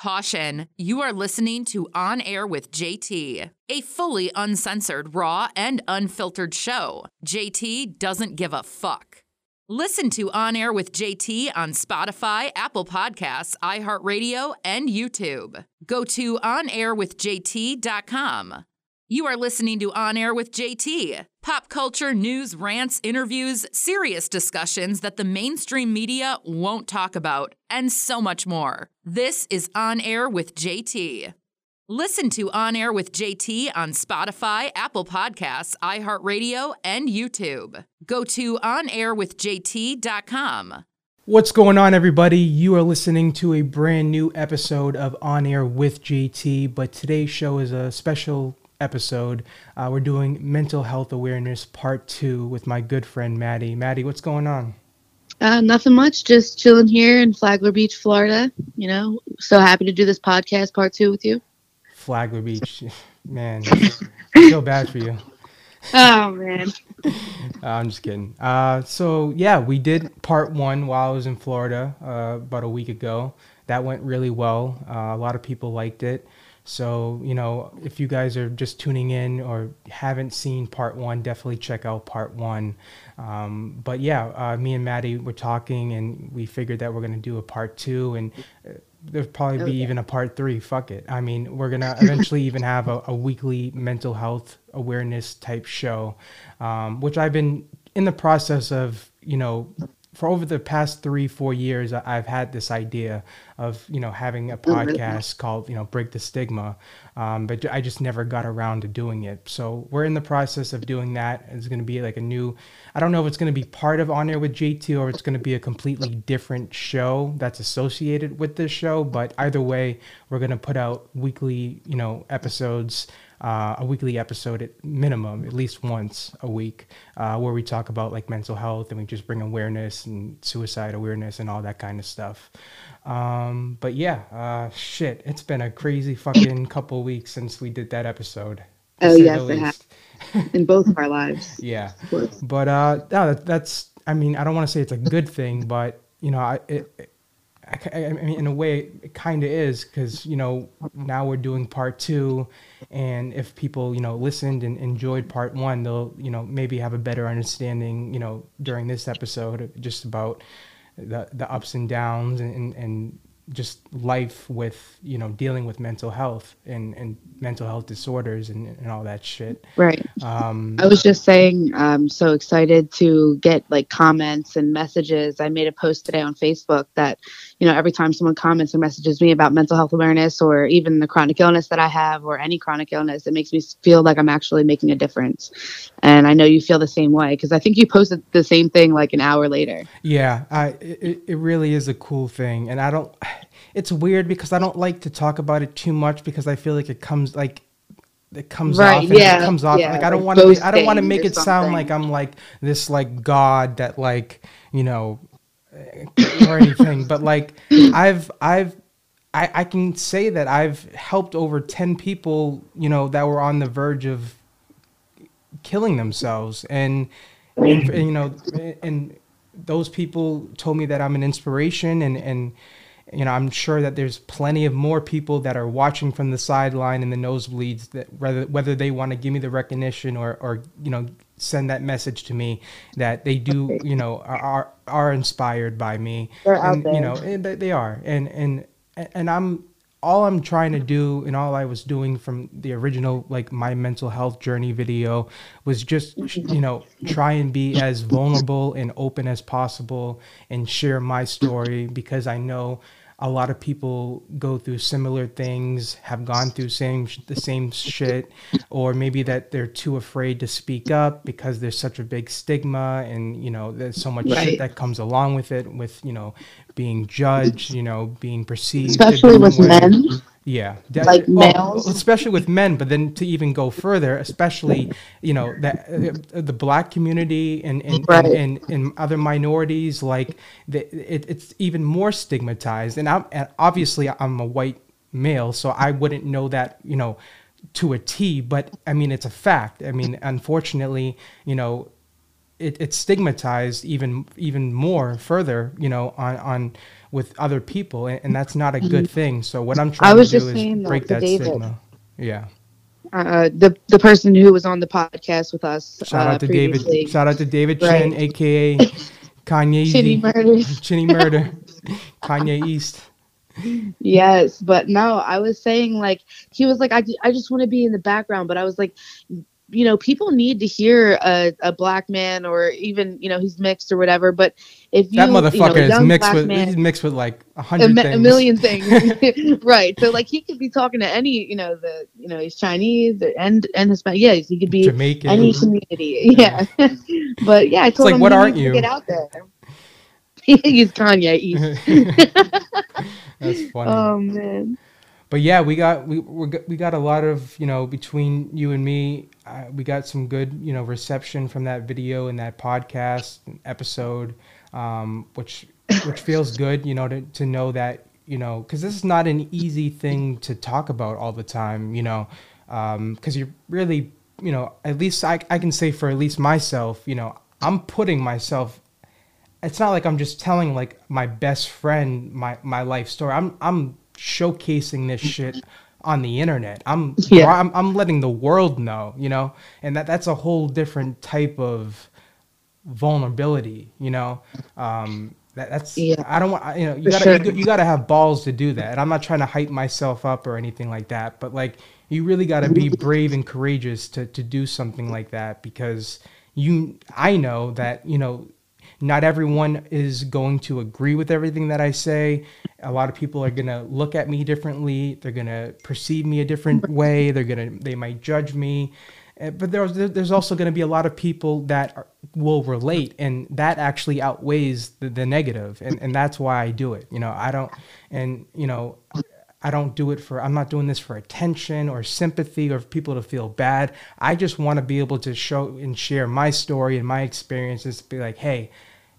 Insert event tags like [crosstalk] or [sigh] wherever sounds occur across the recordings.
Caution, you are listening to On Air with JT, a fully uncensored, raw, and unfiltered show. JT doesn't give a fuck. Listen to On Air with JT on Spotify, Apple Podcasts, iHeartRadio, and YouTube. Go to onairwithjt.com. You are listening to On Air with JT. Pop culture, news, rants, interviews, serious discussions that the mainstream media won't talk about, and so much more. This is On Air with JT. Listen to On Air with JT on Spotify, Apple Podcasts, iHeartRadio, and YouTube. Go to onairwithjt.com. What's going on, everybody? You are listening to a brand new episode of On Air with JT, but today's show is a special episode. Uh, we're doing mental health awareness part two with my good friend Maddie. Maddie, what's going on? Uh, nothing much, just chilling here in Flagler Beach, Florida. You know, so happy to do this podcast part two with you. Flagler Beach, [laughs] man, I feel bad for you. [laughs] Oh man. [laughs] Uh, I'm just kidding. Uh, so yeah, we did part one while I was in Florida uh, about a week ago. That went really well. Uh, a lot of people liked it. So, you know, if you guys are just tuning in or haven't seen part one, definitely check out part one. Um, but yeah, uh, me and Maddie were talking and we figured that we're going to do a part two and uh, there'll probably be even a part three. Fuck it. I mean, we're going [laughs] to eventually even have a, a, weekly mental health awareness type show, um, which I've been in the process of, you know, for over the past three four years i've had this idea of you know having a podcast called you know break the stigma um, but i just never got around to doing it. So we're in the process of doing that. It's going to be like a new i don't know if it's going to be part of on air with jt or it's going to be a completely different show that's associated with this show but either way we're going to put out weekly you know episodes uh, a weekly episode at minimum, at least once a week, uh, where we talk about like mental health and we just bring awareness and suicide awareness and all that kind of stuff. Um, but yeah, uh, shit, it's been a crazy fucking couple weeks since we did that episode. Oh yes, it has. In both of our lives. [laughs] yeah, but uh, no, that, that's. I mean, I don't want to say it's a good thing, but you know, I, it, I, I mean, in a way, it kind of is because you know now we're doing part two, and if people you know listened and enjoyed part one, they'll you know maybe have a better understanding you know during this episode just about the the ups and downs and and just life with you know dealing with mental health and and mental health disorders and, and all that shit. Right. Um i was just saying i'm so excited to get like comments and messages. I made a post today on facebook that you know every time someone comments or messages me about mental health awareness or even the chronic illness that i have or any chronic illness it makes me feel like i'm actually making a difference. And i know you feel the same way because i think you posted the same thing like an hour later. Yeah I, it, it really is a cool thing. And i don't it's weird because I don't like to talk about it too much because I feel like it comes like it comes right, off yeah, it comes off. yeah, like I don't want to I don't want to make it sound like I'm like this like god that like you know eh, or anything but like [coughs] I've I've I, I can say that I've helped over 10 people you know that were on the verge of killing themselves and, and, and you know and those people told me that I'm an inspiration and and you know, I'm sure that there's plenty of more people that are watching from the sideline and the nosebleeds that whether whether they want to give me the recognition or or you know send that message to me that they do you know are are inspired by me. They're and, out there. You know, eh, and they are, and and and I'm all I'm trying to do and all I was doing from the original like my mental health journey video was just mm-hmm. you know try and be as vulnerable and open as possible and share my story because I know a lot of people go through similar things, have gone through same the same shit, or maybe that they're too afraid to speak up because there's such a big stigma, and you know there's so much right. shit that comes along with it, with you know being judged, you know being perceived, especially with way. men. Yeah, like well, males, especially with men. But then to even go further, especially you know that uh, the black community and and, right. and, and, and, other minorities, like the, it, it's even more stigmatized. And I'm and obviously I'm a white male, so I wouldn't know that you know to a T. But I mean, it's a fact. I mean, unfortunately, you know, it, it's stigmatized even even more further, you know, on on with other people, and, and that's not a good mm-hmm. thing. So what I'm trying to do is break that, that stigma. Yeah. Uh, the the person who was on the podcast with us. Shout uh, out to David. Shout out to David right. aka Kanye. [laughs] [laughs] Chinny Murder. Chinny [laughs] Murder. Kanye East. Yes, but no, I was saying like he was like I, I just want to be in the background, but I was like you know, people need to hear a, a black man or even, you know, he's mixed or whatever. But if you, that motherfucker you know, is mixed with, man, he's mixed with like a hundred a, a, million things. [laughs] [laughs] right. So like he could be talking to any, you know, the, you know, he's Chinese and, and Hispanic. Yeah. He could be Jamaican. any community. Yeah. [laughs] but yeah, I told it's him what aren't you? get out there. he's Kanye East. That's funny. Oh man but yeah, we got we we got a lot of you know between you and me, uh, we got some good you know reception from that video and that podcast episode, um, which which feels good, you know, to to know that you know because this is not an easy thing to talk about all the time, you know, because um, you're really you know at least I I can say for at least myself, you know, I'm putting myself it's not like I'm just telling like my best friend my my life story. I'm I'm showcasing this shit on the internet. I'm yeah. I'm I'm letting the world know, you know, and that that's a whole different type of vulnerability, you know. Um, that, that's yeah. I don't want you know you gotta sure. you, you, gotta have balls to do that. And I'm not trying to hype myself up or anything like that, but like you really gotta be brave and courageous to to do something like that because you I know that you know not everyone is going to agree with everything that I say. A lot of people are going to look at me differently. They're going to perceive me a different [laughs] way. They're going to, they might judge me. Eh, but there's, there's also going to be a lot of people that are, will relate, and that actually outweighs the, the negative, and, and that's why I do it. You know, I don't, and you know, I don't do it for, I'm not doing this for attention or sympathy or for people to feel bad. I just want to be able to show and share my story and my experiences to be like, hey,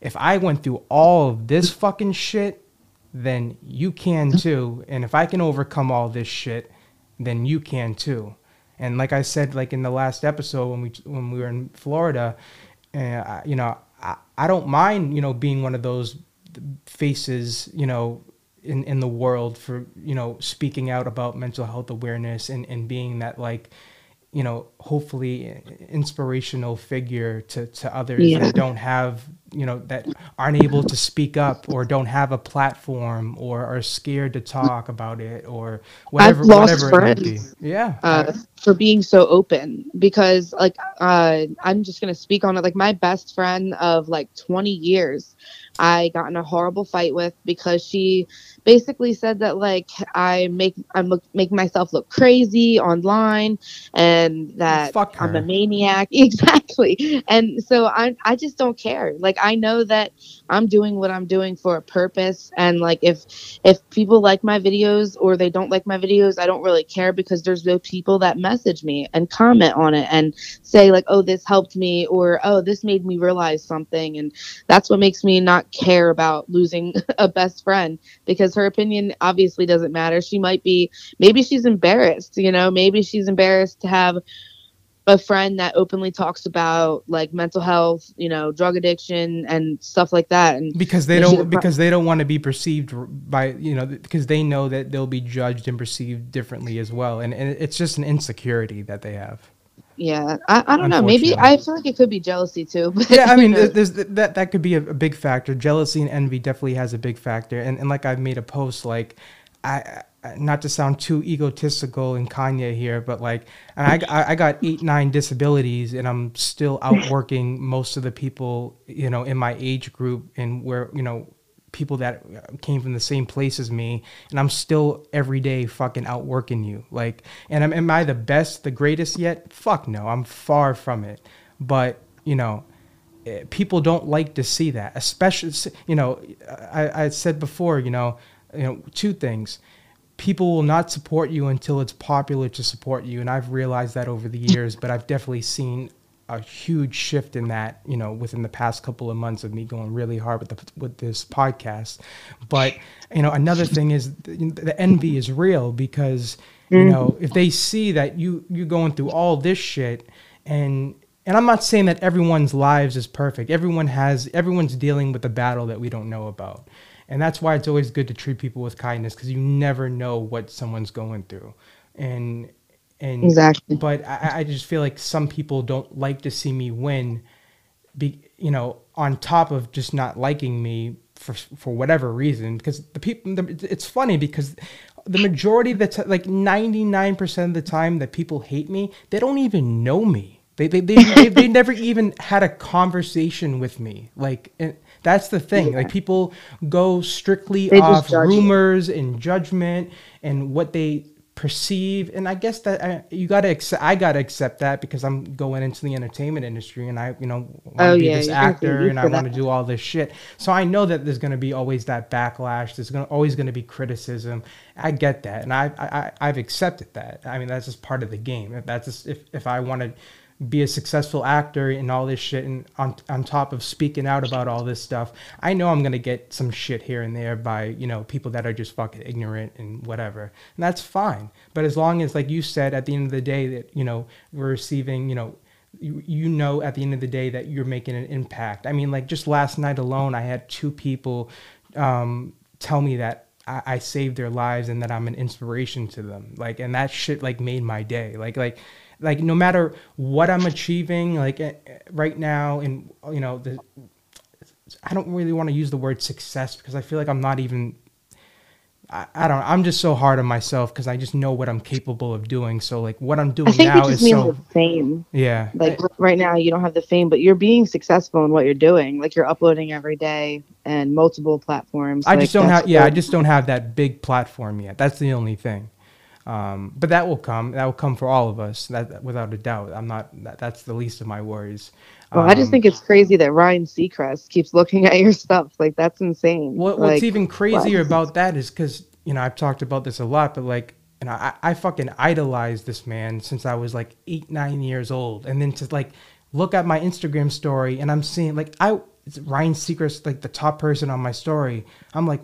if I went through all of this fucking shit, then you can too. And if I can overcome all this shit, then you can too. And like I said, like in the last episode when we when we were in Florida, uh, you know, I, I don't mind you know being one of those faces, you know, in in the world for you know speaking out about mental health awareness and and being that like you know, hopefully inspirational figure to, to others yeah. that don't have, you know, that aren't able to speak up or don't have a platform or are scared to talk about it or whatever, I've lost whatever friends, Yeah. Uh, for being so open because like, uh, I'm just going to speak on it. Like my best friend of like 20 years, I got in a horrible fight with because she basically said that like I make I'm look, making myself look crazy online and that I'm a maniac [laughs] exactly. And so I I just don't care. Like I know that I'm doing what I'm doing for a purpose and like if if people like my videos or they don't like my videos, I don't really care because there's no people that message me and comment on it and say like oh this helped me or oh this made me realize something and that's what makes me not care about losing [laughs] a best friend because her opinion obviously doesn't matter. She might be, maybe she's embarrassed, you know, maybe she's embarrassed to have a friend that openly talks about like mental health, you know, drug addiction and stuff like that. And because they don't, because they don't want to be perceived by, you know, because they know that they'll be judged and perceived differently as well. And, and it's just an insecurity that they have. Yeah, I, I don't know. Maybe I feel like it could be jealousy too. [laughs] But, yeah, I mean, there's that that could be a, a, big factor. Jealousy and envy definitely has a big factor. And and like I've made a post, like I not to sound too egotistical in Kanye here, but like I, I got eight nine disabilities, and I'm still outworking most of the people you know in my age group and where you know people that came from the same place as me and i'm still every day fucking outworking you. Like and am, am i the best the greatest yet? Fuck no i'm far from it. But you know eh, people don't like to see that especially you know i, I said before you know you know two things. People will not support you until it's popular to support you and i've realized that over the years but i've definitely seen a huge shift in that, you know, within the past couple of months of me going really hard with the with this podcast. But you know, another thing is the, the envy is real because you mm-hmm. know if they see that you you're going through all this shit and and I'm not saying that everyone's lives is perfect. Everyone has everyone's dealing with a battle that we don't know about. And that's why it's always good to treat people with kindness because you never know what someone's going through. And and Exactly. but I, I just feel like some people don't like to see me win be you know on top of just not liking me for for whatever reason. Because the people the, it's funny because the majority of the like 99% of the time that people hate me they don't even know me. They they they, they, they [laughs] never even had a conversation with me. Like and that's the thing. Like people go strictly They off rumors and judgment and what they perceive and i guess that I, you gotta accept i gotta accept that because i'm going into the entertainment industry and i you know want to Oh, be yeah, this gonna actor and i want to do all this shit. So i know that there's going to be always that backlash. There's to always going to be criticism. I get that and I, I i've accepted that. I mean that's just part of the game. If that's just, if, if i want to be a successful actor and all this shit and on on top of speaking out about all this stuff i know i'm going to get some shit here and there by you know people that are just fucking ignorant and whatever. And that's fine. But as long as like you said at the end of the day that you know we're receiving you know you, you know at the end of the day that you're making an impact. I mean like just last night alone i had two people um, tell me that I, I saved their lives and that i'm an inspiration to them. Like and that shit like made my day. Like like like no matter what i'm achieving like eh, eh, right now and you know the i don't really want to use the word success because i feel like i'm not even I, I don't. I'm just so hard on myself because I just know what I'm capable of doing. So like what I'm doing I think now is so fame. yeah. Like right now, you don't have the fame, but you're being successful in what you're doing. Like you're uploading every day and multiple platforms. I Like, just don't have yeah, I just don't have that big platform yet. That's the only thing. Um, but that will come. That will come for all of us. That, without a doubt. I'm not. That, that's the least of my worries. Well, I just Um, think it's crazy that Ryan Seacrest keeps looking [laughs] at your stuff. Like that's insane. What, what's Like, even crazier wow. about that is because you know I've talked about this a lot, but like you know I, I fucking idolized this man since I was like eight nine years old, and then to like look at my Instagram story and I'm seeing like I Ryan Seacrest like the top person on my story. I'm like.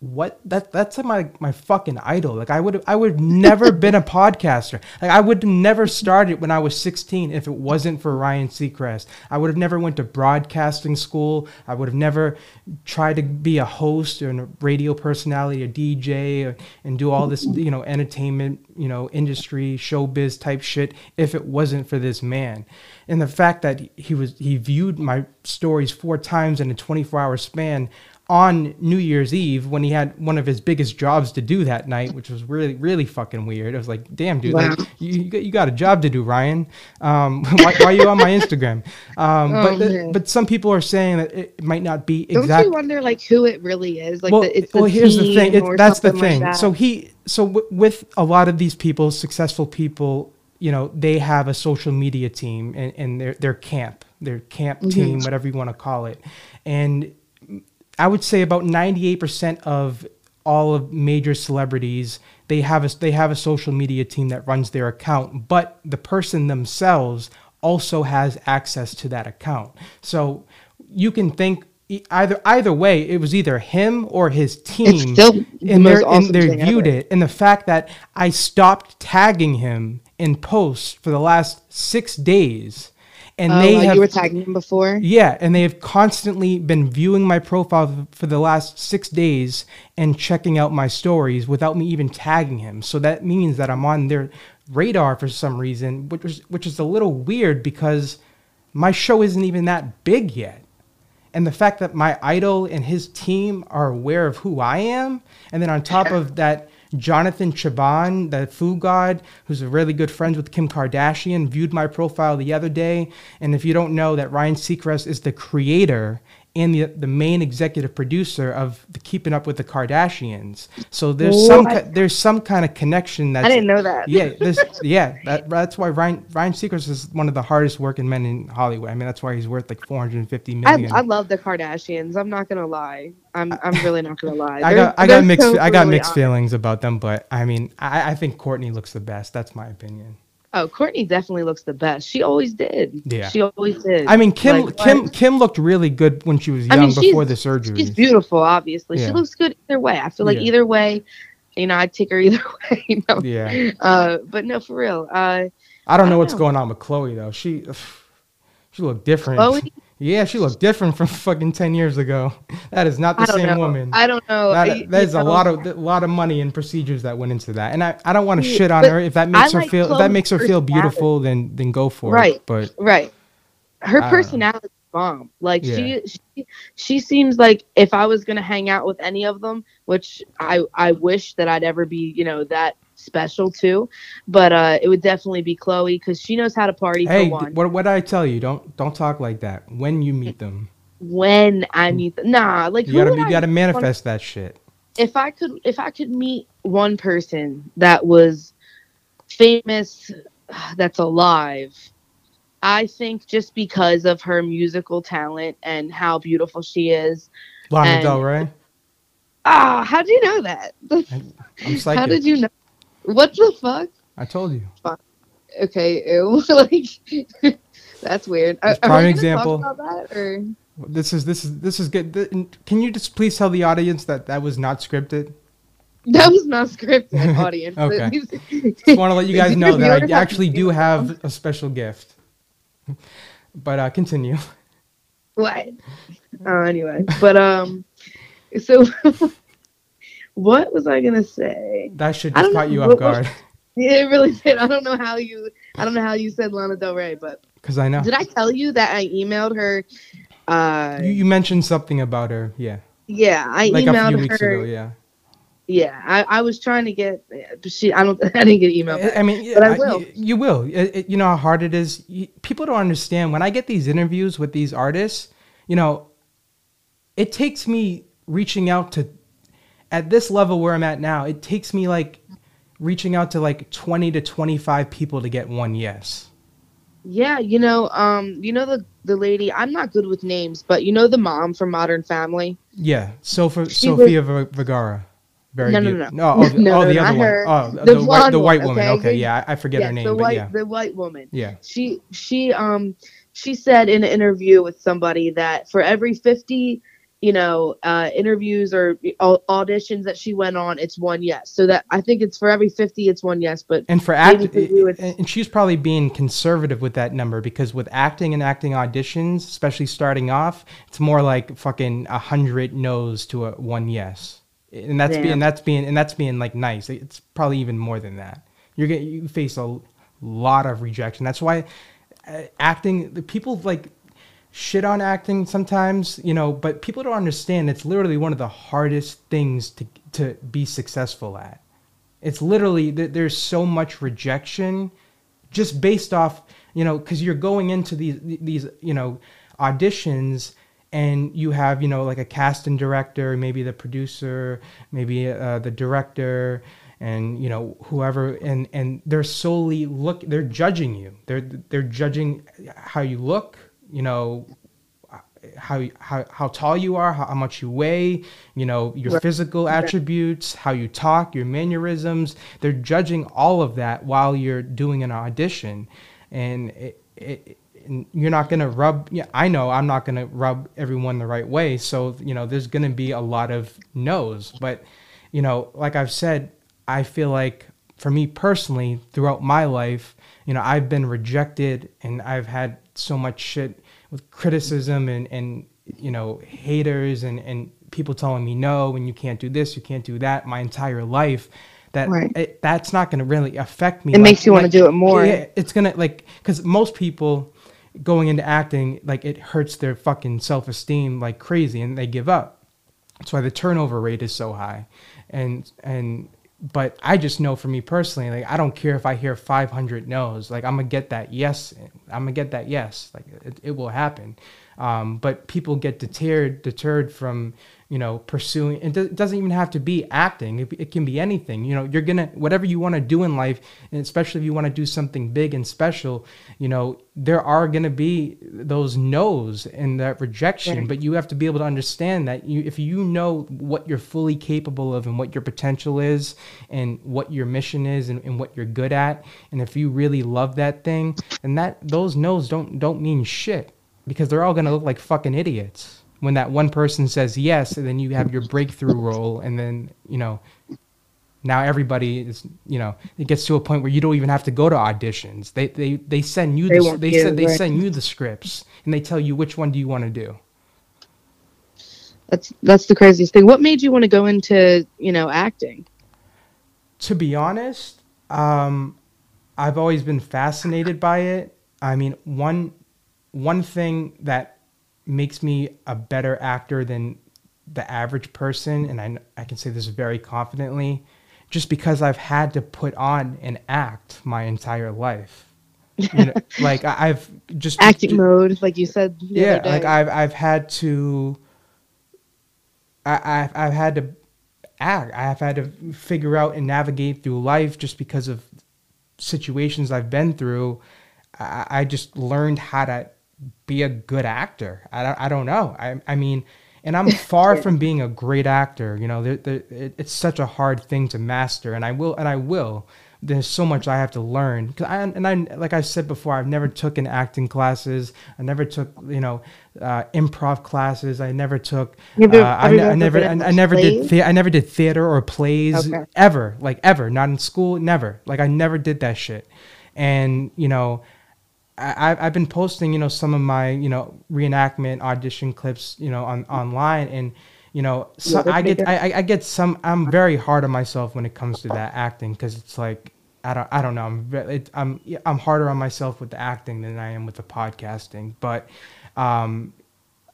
What that that's like my my fucking idol. Like I would I would have never [laughs] been a podcaster. Like I would have never started when I was 16 if it wasn't for Ryan Seacrest. I would have never went to broadcasting school. I would have never tried to be a host or a radio personality, a DJ, or, and do all this you know entertainment you know industry showbiz type shit if it wasn't for this man. And the fact that he was he viewed my stories four times in a 24 hour span on New Year's Eve when he had one of his biggest jobs to do that night, which was really, really fucking weird. I was like, damn, dude, Wow. you, you got- you got a job to do, Ryan. Um, [laughs] why, why are you on my Instagram? Um, Oh, but, man. but some people are saying that it might not be exactly. Don't you wonder like who it really is? Like well, the, it's the well, here's the thing. It, that's the something like thing. that. so he, so w- with a lot of these people, successful people, you know, they have a social media team and, and their their camp, their camp Mm-hmm. team, whatever you want to call it, and I would say about 98% of all of major celebrities they have a they have a social media team that runs their account but the person themselves also has access to that account so you can think either either way it was either him or his team still the and, they're- awesome and they viewed ever. it and the fact that I stopped tagging him in posts for the last 6 days and oh, they like have you were tagging him before. yeah, and they have constantly been viewing my profile for the last six days and checking out my stories without me even tagging him. So that means that I'm on their radar for some reason, which is which is a little weird because my show isn't even that big yet. And the fact that my idol and his team are aware of who I am, and then on top of that, Jonathan Cheban, the food god, who's a really good friend with Kim Kardashian, viewed my profile the other day. And if you don't know that Ryan Seacrest is the creator and the, the main executive producer of the Keeping Up with the Kardashians, so there's oh some What? ki- there's some kind of connection that I didn't know that. yeah, this, [laughs] yeah, that, that's why Ryan Ryan Seacrest is one of the hardest working men in Hollywood. I mean, that's why he's worth like 450 million. I. I love the Kardashians. I'm not gonna lie. I'm I'm really not gonna lie. [laughs] I got I got mixed so I got mixed honest. feelings about them, but I mean, I, I think Kourtney looks the best. That's my opinion. Oh, Kourtney definitely looks the best. She always did. Yeah. She always did. I mean, Kim Like, Kim what? Kim looked really good when she was I young mean, before the surgery. She's beautiful, obviously. Yeah. She looks good either way. I feel like Yeah. either way, you know, I'd take her [laughs] either way. You know? Yeah, Uh, but no, for real. Uh, I don't I know don't what's know. going on with Khloé though. She [sighs] She looked different. Khloé? Yeah, she looked different from [laughs] fucking ten years ago. That is not the same know. woman. I don't know. That- I- there's a know, lot of a lot of money and procedures that went into that, and I, I don't want to shit on but her. If that I makes her like feel if that makes her feel beautiful, then then go for Right. it. But Right. Her I personality is bomb. Like Yeah. she, she she seems like if I was gonna hang out with any of them, which I I wish that I'd ever be, you know, that special too. But uh it would definitely be Khloé because she knows how to party hey, for one. what what did I tell you? Don't don't talk like that when you meet them. when I meet them. Nah, like You gotta you I gotta wanna- manifest that shit. if I could if I could meet one person that was famous that's alive, I think just because of her musical talent and how beautiful she is. Lana And- Del Rey. Ah, how do you know that? I'm [laughs] how did you know? What the fuck? I told you. Okay, ew. [laughs] like that's weird. Are, prime example. Talk about that or This is this is this is good. Can you just please tell the audience that that was not scripted? that was not scripted, [laughs] audience. Okay. Just want to let you guys [laughs] know that I actually do have a special gift. But uh, continue. what? Oh, anyway, but um, so what was I gonna say? That should just caught know, you off guard [laughs] It really did. I don't know how you. I don't know how you said Lana Del Rey, but because I know did I tell you that I emailed her? Uh, you, you mentioned something about her. Yeah, yeah, I like emailed her. ago. Yeah. Yeah, I, I was trying to get. She, I don't. [laughs] I didn't get email. I- back. I mean, But I I- will. You, you will. It- it- you know how hard it is. You, people don't understand when I get these interviews with these artists. You know, it takes me reaching out to, at this level where I'm at now. It takes me like reaching out to like 20 to 25 people to get one yes. Yeah, you know, um, you know the the lady. I'm not good with names, but you know the mom from Modern Family. Yeah. So for She was- Sofia Ver- Vergara. Very No, no, good. no. oh, the, No, oh, no, the other one. her. Oh, The the, white, the white one, woman. okay? Okay, yeah, I, I forget yeah, her name, the white yeah, the white woman. yeah. She she um she said in an interview with somebody that for every 50 you know uh interviews or auditions that she went on it's one yes so that i think it's for every 50 it's one yes but And for Maybe act, for you it's- and she's probably being conservative with that number because with acting and acting auditions, especially starting off, it's more like fucking a hundred no's to a one yes, and that's Yeah. being that's being and that's being like nice. It's probably even more than that. You're gonna you face a lot of rejection. That's why uh, acting the people like shit on acting sometimes, you know, but people don't understand it's literally one of the hardest things to to be successful at. It's literally there's so much rejection just based off, you know, cuz you're going into these these, you know, auditions and you have, you know, like a casting director, maybe the producer, maybe uh, the director and you know whoever and and they're solely look they're judging you they're they're judging how you look you know how how how tall you are, how, how much you weigh, you know, your Right. physical attributes, how you talk, your mannerisms. They're judging all of that while you're doing an audition, and it, it, and you're not gonna rub. Yeah, I know I'm not gonna rub everyone the right way. So you know, there's gonna be a lot of no's. But you know, like I've said, I feel like for me personally, throughout my life, you know, I've been rejected and I've had so much shit with criticism and, and you know, haters and, and people telling me no and you can't do this, you can't do that my entire life. That Right. it, that's not going to really affect me. it makes you want to do it more Yeah, it's gonna like because most people going into acting like it hurts their fucking self esteem like crazy and they give up. That's why the turnover rate is so high, and and but I just know for me personally, like I don't care if I hear 500 no's, like I'm gonna get that yes, I'm gonna get that yes, like it, it will happen. Um, but people get deterred deterred from you know pursuing it, doesn't even have to be acting. It, it can be anything. You know you're gonna whatever you want to do in life and especially if you want to do something big and special you know there are gonna be those no's and that rejection Right. but you have to be able to understand that you if you know what you're fully capable of and what your potential is and what your mission is and, and what you're good at and if you really love that thing and that those no's don't don't mean shit because they're all gonna look like fucking idiots when that one person says yes and then you have your breakthrough role and then you know Now everybody is, you know, it gets to a point where you don't even have to go to auditions. They they they send you They the, they send they right. send you the scripts and they tell you which one do you want to do. That's that's the craziest thing. What made you want to go into you know acting? to be honest, um, I've always been fascinated by it. I mean, one one thing that makes me a better actor than the average person, and I I can say this very confidently, just because I've had to put on an act my entire life. You know, [laughs] like I- I've just Acting just- mode, like you said. Yeah like i've i've had to I, I've, I've had to act i've had to figure out and navigate through life just because of situations i've been through i, I just learned how to be a good actor i don't, I don't know I, I mean and i'm [laughs] far from being a great actor you know there, it, it's such a hard thing to master and i will and i will there's so much I have to learn. 'Cause I, and I, like I said before, I've never taken acting classes. I never took, you know, uh, improv classes. I never took. Uh, I, ne- I never, I, I never did. The- I never did theater or plays Okay. ever. Like ever. Not in school. Never. Like I never did that shit. And you know, I, I've- been posting, you know, some of my, you know, reenactment audition clips, you know, on online, and you know, so Yeah, I get, bigger. I- I get some. I'm very hard on myself when it comes to that acting because it's like I don't, I don't know. I'm, it, I'm, I'm harder on myself with the acting than I am with the podcasting. But, um,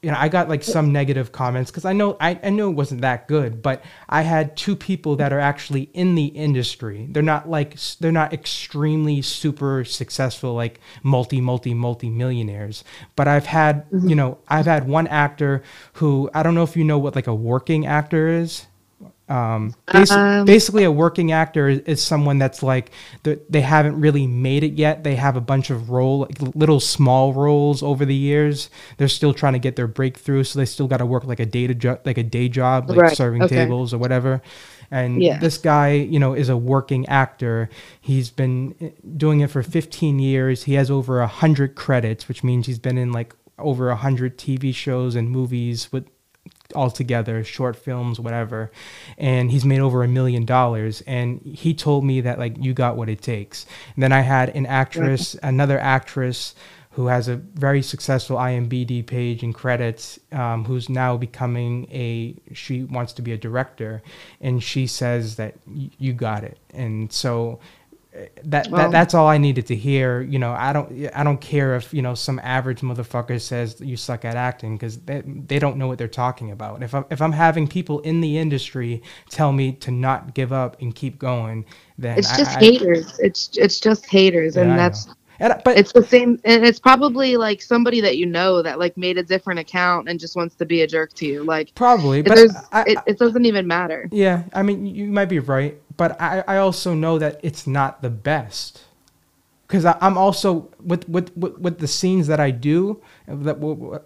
you know, I got like some negative comments because I know I, I knew it wasn't that good, but I had two people that are actually in the industry. They're not like they're not extremely super successful like multi multi multi millionaires. But I've had mm-hmm. you know I've had one actor who I don't know if you know what like a working actor is. Um, basi- Um, basically, a working actor is, is someone that's like they they haven't really made it yet. They have a bunch of role, like, little small roles over the years. They're still trying to get their breakthrough, so they still got to work like a day to jo- like a day job, like Right, serving okay. tables or whatever. And Yeah. this guy, you know, is a working actor. He's been eh, doing it for 15 years. He has over a hundred credits, which means he's been in like over a hundred TV shows and movies with altogether short films whatever. And he's made over a million dollars. And he told me that like you got what it takes. And then i had an actress another actress who has a very successful IMBD page and credits, um, who's now becoming a, she wants to be a director, and she says that you got it. And so that, Well- that that's all I needed to hear. You know, I don't I don't care if you know some average motherfucker says you suck at acting because they, they don't know what they're talking about. If I'm if I'm having people in the industry tell me to not give up and keep going, then it's I- just I- haters. It's it's just haters, Yeah, and that's. And but it's the same. And it's probably like somebody that you know that like made a different account and just wants to be a jerk to you. Like probably, but I, it, it doesn't even matter. Yeah, I mean, you might be right, but I, I also know that it's not the best. Because I'm also with, with with with the scenes that I do, that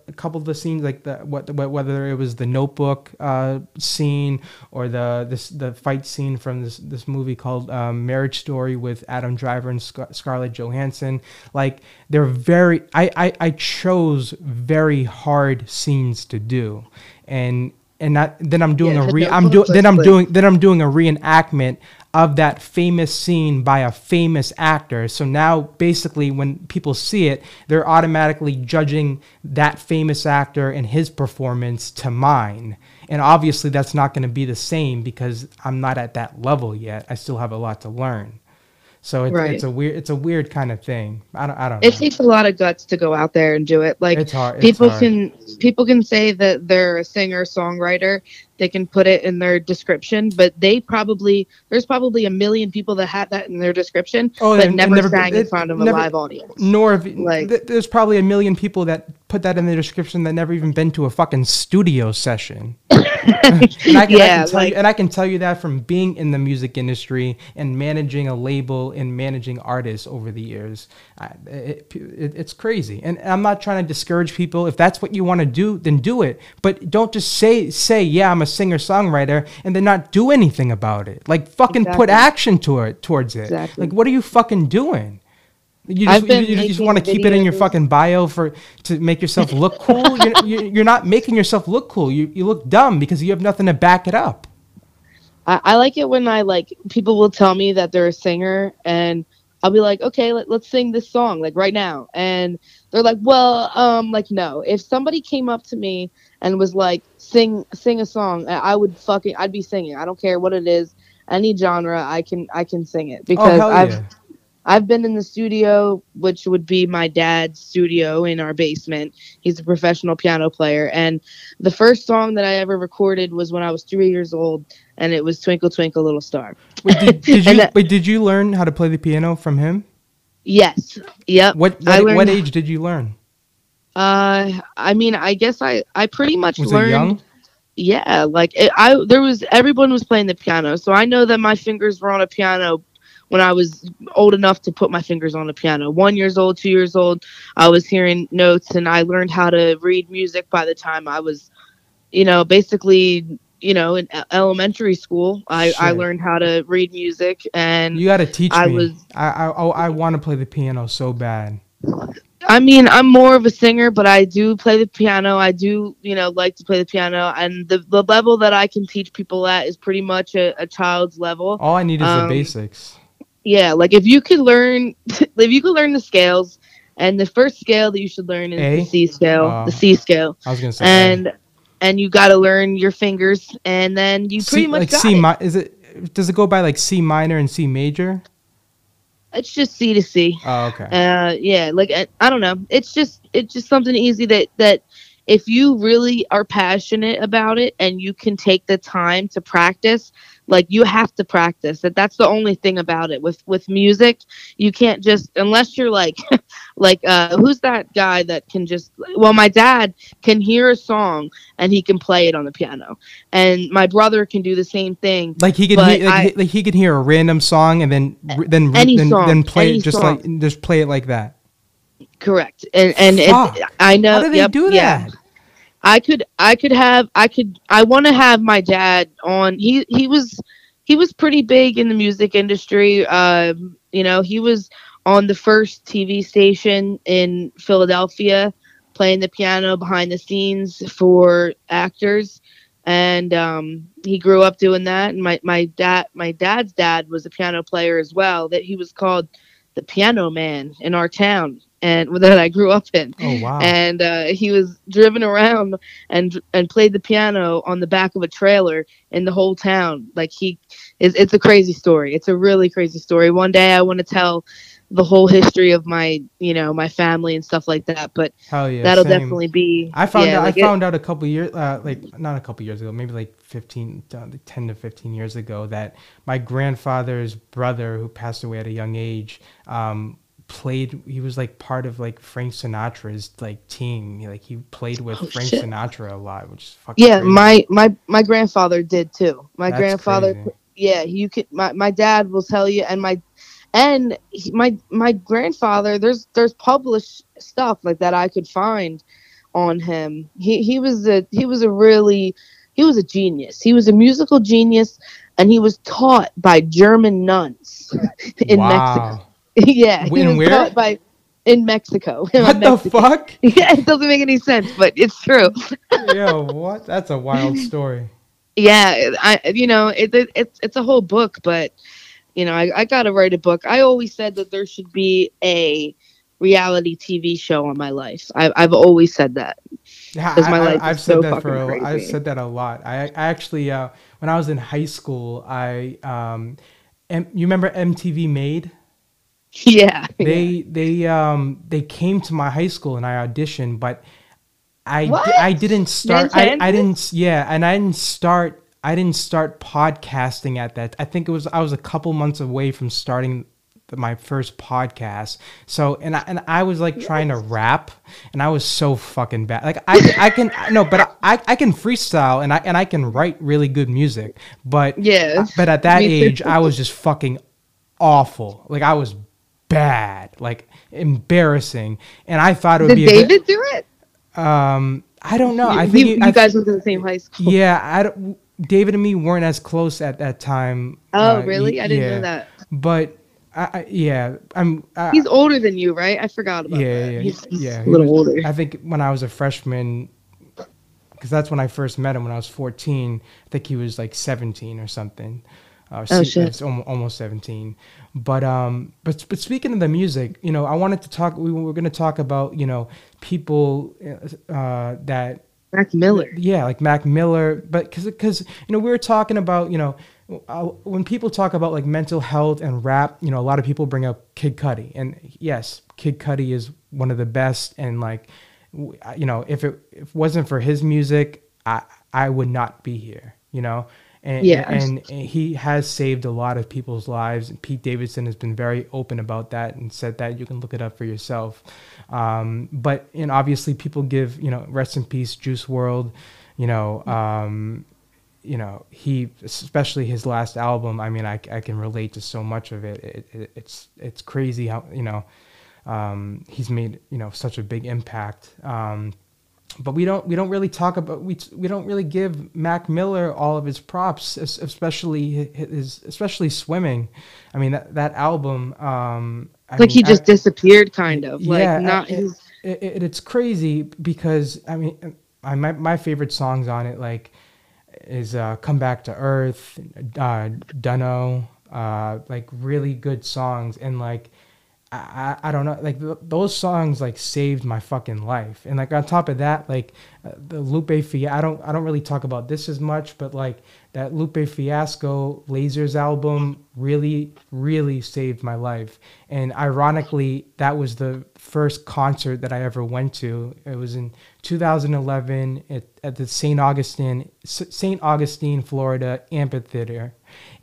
a couple of the scenes like the what what- whether it was the Notebook uh, scene or the this the fight scene from this this movie called um, Marriage Story with Adam Driver and Scar- Scarlett Johansson, like they're very I, I I chose very hard scenes to do, and and not, then I'm doing Yeah, a re I'm doing then I'm doing then I'm doing a reenactment of that famous scene by a famous actor. So now basically when people see it, they're automatically judging that famous actor and his performance to mine. And obviously that's not going to be the same because I'm not at that level yet. I still have a lot to learn. So it's, Right. it's a weird it's a weird kind of thing. I don't I don't know. It takes a lot of guts to go out there and do it. Like it's hard. it's people hard. can people can say that they're a singer songwriter they can put it in their description but they probably there's probably a million people that had that in their description Oh, but and- and never, never- sang in front of a live audience nor have, Like- th- there's probably a million people that put that in the description that never even been to a fucking studio session. [laughs] and, I can, I Yeah, can tell like- you, and I can tell you that from being in the music industry and managing a label and managing artists over the years. I, it, it, it's crazy, and I'm not trying to discourage people. If that's what you want to do, then do it. But don't just say say yeah, I'm a singer songwriter, and then not do anything about it. Like fucking put action to it towards it. Exactly. Like what are you fucking doing? You just, you, you just want to keep it in your fucking bio for to make yourself look cool. [laughs] you're, you're, not making yourself look cool. You, you look dumb because you have nothing to back it up. I, I like it when I like people will tell me that they're a singer and I'll be like, okay, let, let's sing this song like right now. And they're like, well, um, like no. If somebody came up to me and was like, sing sing a song, I would fucking I'd be singing. I don't care what it is, any genre, I can I can sing it oh, because oh, I've yeah. I've been in the studio, which would be my dad's studio in our basement. He's a professional piano player. And the first song that I ever recorded was when I was three years old, and it was Twinkle, Twinkle, Little Star. Wait, did, [laughs] did you that- wait, did you learn how to play the piano from him? Yes. Yep. What what, what age did you learn? Uh, I mean, I guess I, I pretty much Was learned. Yeah, like it, I there was everyone was playing the piano, so I know that my fingers were on a piano when I was old enough to put my fingers on the piano. One years old, two years old, I was hearing notes, and I learned how to read music by the time I was, you know, basically, you know, in elementary school. I I learned how to read music, and You got to teach I me. was- I I I, I want to play the piano so bad. I mean, I'm more of a singer, but I do play the piano. I do, you know, like to play the piano, and the the level that I can teach people at is pretty much a, a child's level. All I need is the Um, basics. Yeah, like if you could learn, [laughs] if you could learn the scales, and the first scale that you should learn is A? the C scale, Oh. the C scale, I was gonna say. and and you got to learn your fingers, and then you pretty C, much like got C it. mi- is it? Does it go by like C minor and C major? It's just C to C. Oh, okay. uh yeah like I, I don't know it's just it's just something easy that that if you really are passionate about it and you can take the time to practice like you have to practice that that's the only thing about it with with music you can't just unless you're like [laughs] like uh who's that guy that can just well my dad can hear a song and he can play it on the piano and my brother can do the same thing Like he could, hear, like, I- he, he could hear a random song and then then then, song, then play it just song. like just play it like that. correct and and it, i know How do they yep, do yeah. I could I could have I could I want to have my dad on he he was he was pretty big in the music industry um you know he was on the first TV station in Philadelphia playing the piano behind the scenes for actors and um he grew up doing that and my my dad my dad's dad was a piano player as well that he was called the piano man in our town and [laughs] that I grew up in Oh wow. and uh, he was driven around and and played the piano on the back of a trailer in the whole town. Like he, it's, it's a crazy story. It's a really crazy story. One day I want to tell the whole history of my you know my family and stuff like that, but yeah. that'll same. definitely be. I found yeah, out, like I it- found out a couple years uh, like not a couple years ago, maybe like 15 uh, 10 to 15 years ago that my grandfather's brother who passed away at a young age um played he was like part of like Frank Sinatra's like team. Like he played with Oh, Frank shit. Sinatra a lot, which is fucking yeah, crazy. my my my grandfather did too. My That's grandfather crazy. yeah you could my, my dad will tell you and my and he, my my grandfather there's there's published stuff like that i could find on him he he was a he was a really he was a genius he was a musical genius and he was taught by german nuns [laughs] in mexico [laughs] yeah he In was where? taught by in mexico [laughs] What the Mexico. fuck? yeah it doesn't make any sense but it's true Yo, what? That's a wild story. yeah i you know it, it it's it's a whole book but you know I, I gotta write a book i always said that there should be a reality tv show on my life I, i've always said that Yeah, I, my I, life I've said so that for a, I've said that a lot. I, I actually uh, when I was in high school, I um, M- you remember MTV Made? [laughs] yeah They they um they came to my high school and I auditioned, but I di- I didn't start. I, I didn't yeah, and I didn't start. I didn't start podcasting at that. I think it was I was a couple months away from starting the- my first podcast. So and I, and I was like trying to rap, and I was so fucking bad. Like I I can [laughs] no, but I I can freestyle and I and I can write really good music, but Yeah, but at that age I was just fucking awful. Like I was bad, like embarrassing, and I thought it would did be david do it um, I don't know. I think you, I you guys went to the same high school yeah, I don't. David and me weren't as close at that time. oh uh, really i didn't yeah. know that But I, I, yeah, I'm. I, he's older than you right i forgot about yeah, that yeah, he's, he's yeah. a little older I think when I was a freshman, because that's when I first met him when I was 14. I think he was like 17 or something. Uh, Oh, shit. it's almost 17. But um, but but speaking of the music, you know, I wanted to talk. We were going to talk about you know people uh, that Mac Miller. yeah, like Mac Miller, but because because you know we were talking about you know uh, when people talk about like mental health and rap, you know a lot of people bring up Kid Cudi, and yes, Kid Cudi is one of the best, and like you know if it if it wasn't for his music, I I would not be here, you know. And, Yeah. and he has saved a lot of people's lives. Pete Davidson has been very open about that and said that you can look it up for yourself. Um, but and obviously people give you know rest in peace Juice WRLD, you know. Um, you know he especially his last album i mean i, I can relate to so much of it. It, it it's it's crazy how you know um, he's made you know such a big impact um, but we don't we don't really talk about we we don't really give Mac Miller all of his props, especially his especially swimming. I mean that that album. Um, like he just I- disappeared, kind of. Like yeah, not it, his. it, it- it's crazy because I mean, I, my my favorite songs on it like is uh, "Come Back to Earth," uh, "Dunno," uh, like really good songs, and like I, I don't know, like th- those songs like saved my fucking life, and like on top of that, like uh, the Lupe Fiasco. I don't I don't really talk about this as much, but like that Lupe Fiasco Lasers album really really saved my life, and ironically, that was the first concert that I ever went to. It was in 2011 at, at the St. Augustine St. Augustine, Florida amphitheater,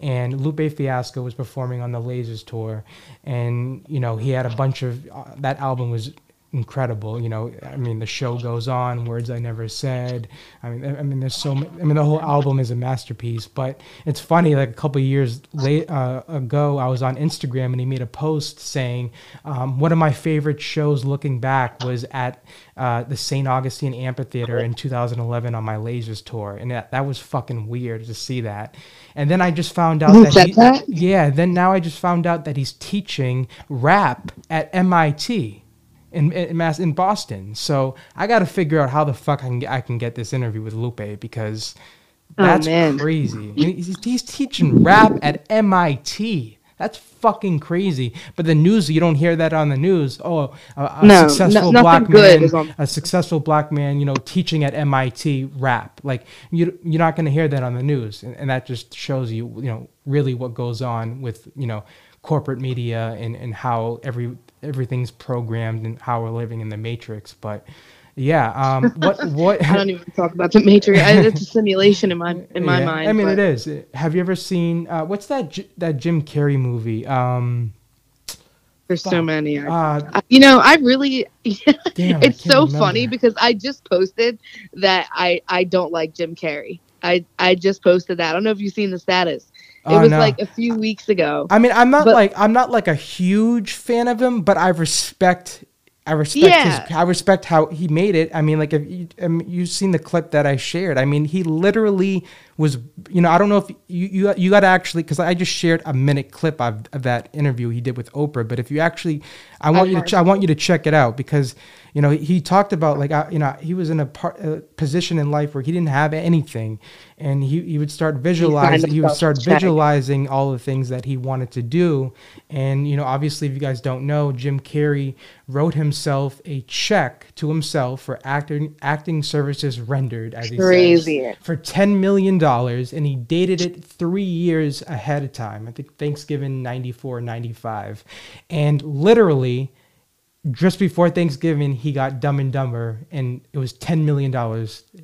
and Lupe Fiasco was performing on the Lasers tour, and you know he had a bunch of uh, that album was incredible. You know, I mean the show goes on, words I never said. I mean, I mean there's so ma- I mean the whole album is a masterpiece. But it's funny, like a couple of years late uh, ago, I was on Instagram and he made a post saying um, one of my favorite shows looking back was at uh, the St. Augustine Amphitheater in 2011 on my Lasers tour, and that, that was fucking weird to see that. And then I just found out that, he, that? yeah. Then now I just found out that he's teaching rap at MIT in in, Mass, in Boston. So I got to figure out how the fuck I can get, I can get this interview with Lupe because Oh, that's man. crazy. He's, he's teaching rap at MIT. That's fucking crazy. But the news, you don't hear that on the news. Oh, a, a No, no- successful nothing black man, on- a successful black man, you know, teaching at MIT rap. Like you, you're not going to hear that on the news, and, and that just shows you, you know, really what goes on with, you know, corporate media and, and how every everything's programmed and how we're living in the matrix. But yeah, um, [laughs] what what I don't even talk about the Matrix. It's a simulation in my in my yeah, mind. I mean, but- it is. Have you ever seen uh, what's that J- that Jim Carrey movie? Um, There's so many. Uh, you know, I really. [laughs] damn, I it's so can't funny because I just posted that I I don't like Jim Carrey. I I just posted that. I don't know if you've seen the status. It Oh, was no. like a few weeks ago. I mean, I'm not but- like I'm not like a huge fan of him, but I respect. I respect Yeah. his. I respect how he made it. I mean, like if you, I mean, you've seen the clip that I shared. I mean, he literally was. You know, I don't know if you you you got to actually because I just shared a minute clip of, of that interview he did with Oprah. But if you actually, I want you to ch- I want you to check it out because you know he talked about like I, you know he was in a, part, a position in life where he didn't have anything, and he he would start visualizing. He would start visualizing all the things that he wanted to do. And, you know, obviously, if you guys don't know, Jim Carrey wrote himself a check to himself for acting, acting services rendered, as he says, for $10 million. And he dated it three years ahead of time. I think Thanksgiving 94, 95. And literally, just before Thanksgiving, he got Dumb and Dumber, and it was $10 million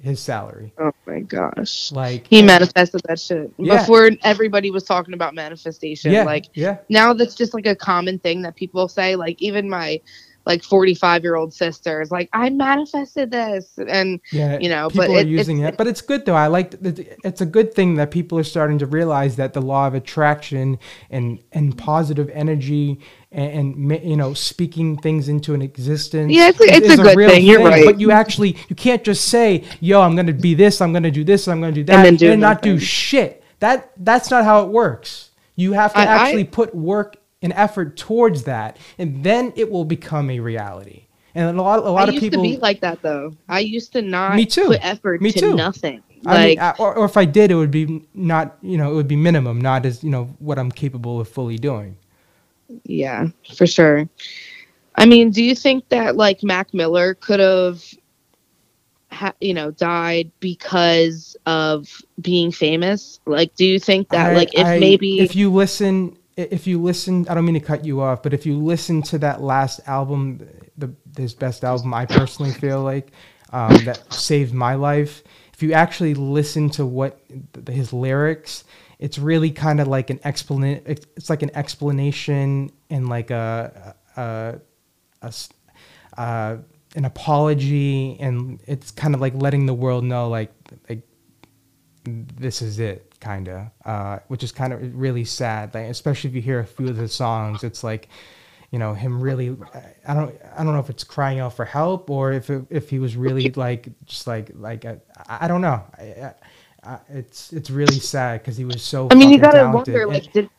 his salary. Oh my gosh. Like, He manifested that shit Yeah. before everybody was talking about manifestation. yeah, Like yeah. now that's just like a common thing that people say. Like even my like 45 year old sisters like, I manifested this. And Yeah, you know, people but are it- using it's- it, but it's good though. I like. It's a good thing that people are starting to realize that the law of attraction and and positive energy and, and you know speaking things into an existence. Yeah, it's a- it's is a good real thing. You're right. But you actually you can't just say, "Yo, I'm going to be this. I'm going to do this. I'm going to do that," then do not do shit. That that's not how it works. You have to I- I- actually put work and effort towards that, and then it will become a reality. And a lot, a lot I of used people. to be like that though. I used to not Me too. put effort Me to too. nothing. I Like mean, I- or, or if I did, it would be not, you know, it would be minimum, not as, you know, what I'm capable of fully doing. Yeah, for sure. I mean, do you think that like Mac Miller could have, ha- you know, died because of being famous? Like, do you think that I- like if I- maybe if you listen, if you listen, I don't mean to cut you off, but if you listen to that last album, the his best album, I personally feel like um, that saved my life. If you actually listen to what his lyrics, it's really kind of like an explanation. It's, like an explanation and like a, a, a s- uh, an apology, and it's kind of like letting the world know, like, like this is it, kind of, uh, which is kind of really sad. Like, especially if you hear a few of the songs, it's like, you know, him really. I don't, I don't know if it's crying out for help or if it, if he was really like, just like, like, I I don't know. I, I, it's it's really sad because he was so. I mean, you gotta talented. wonder like did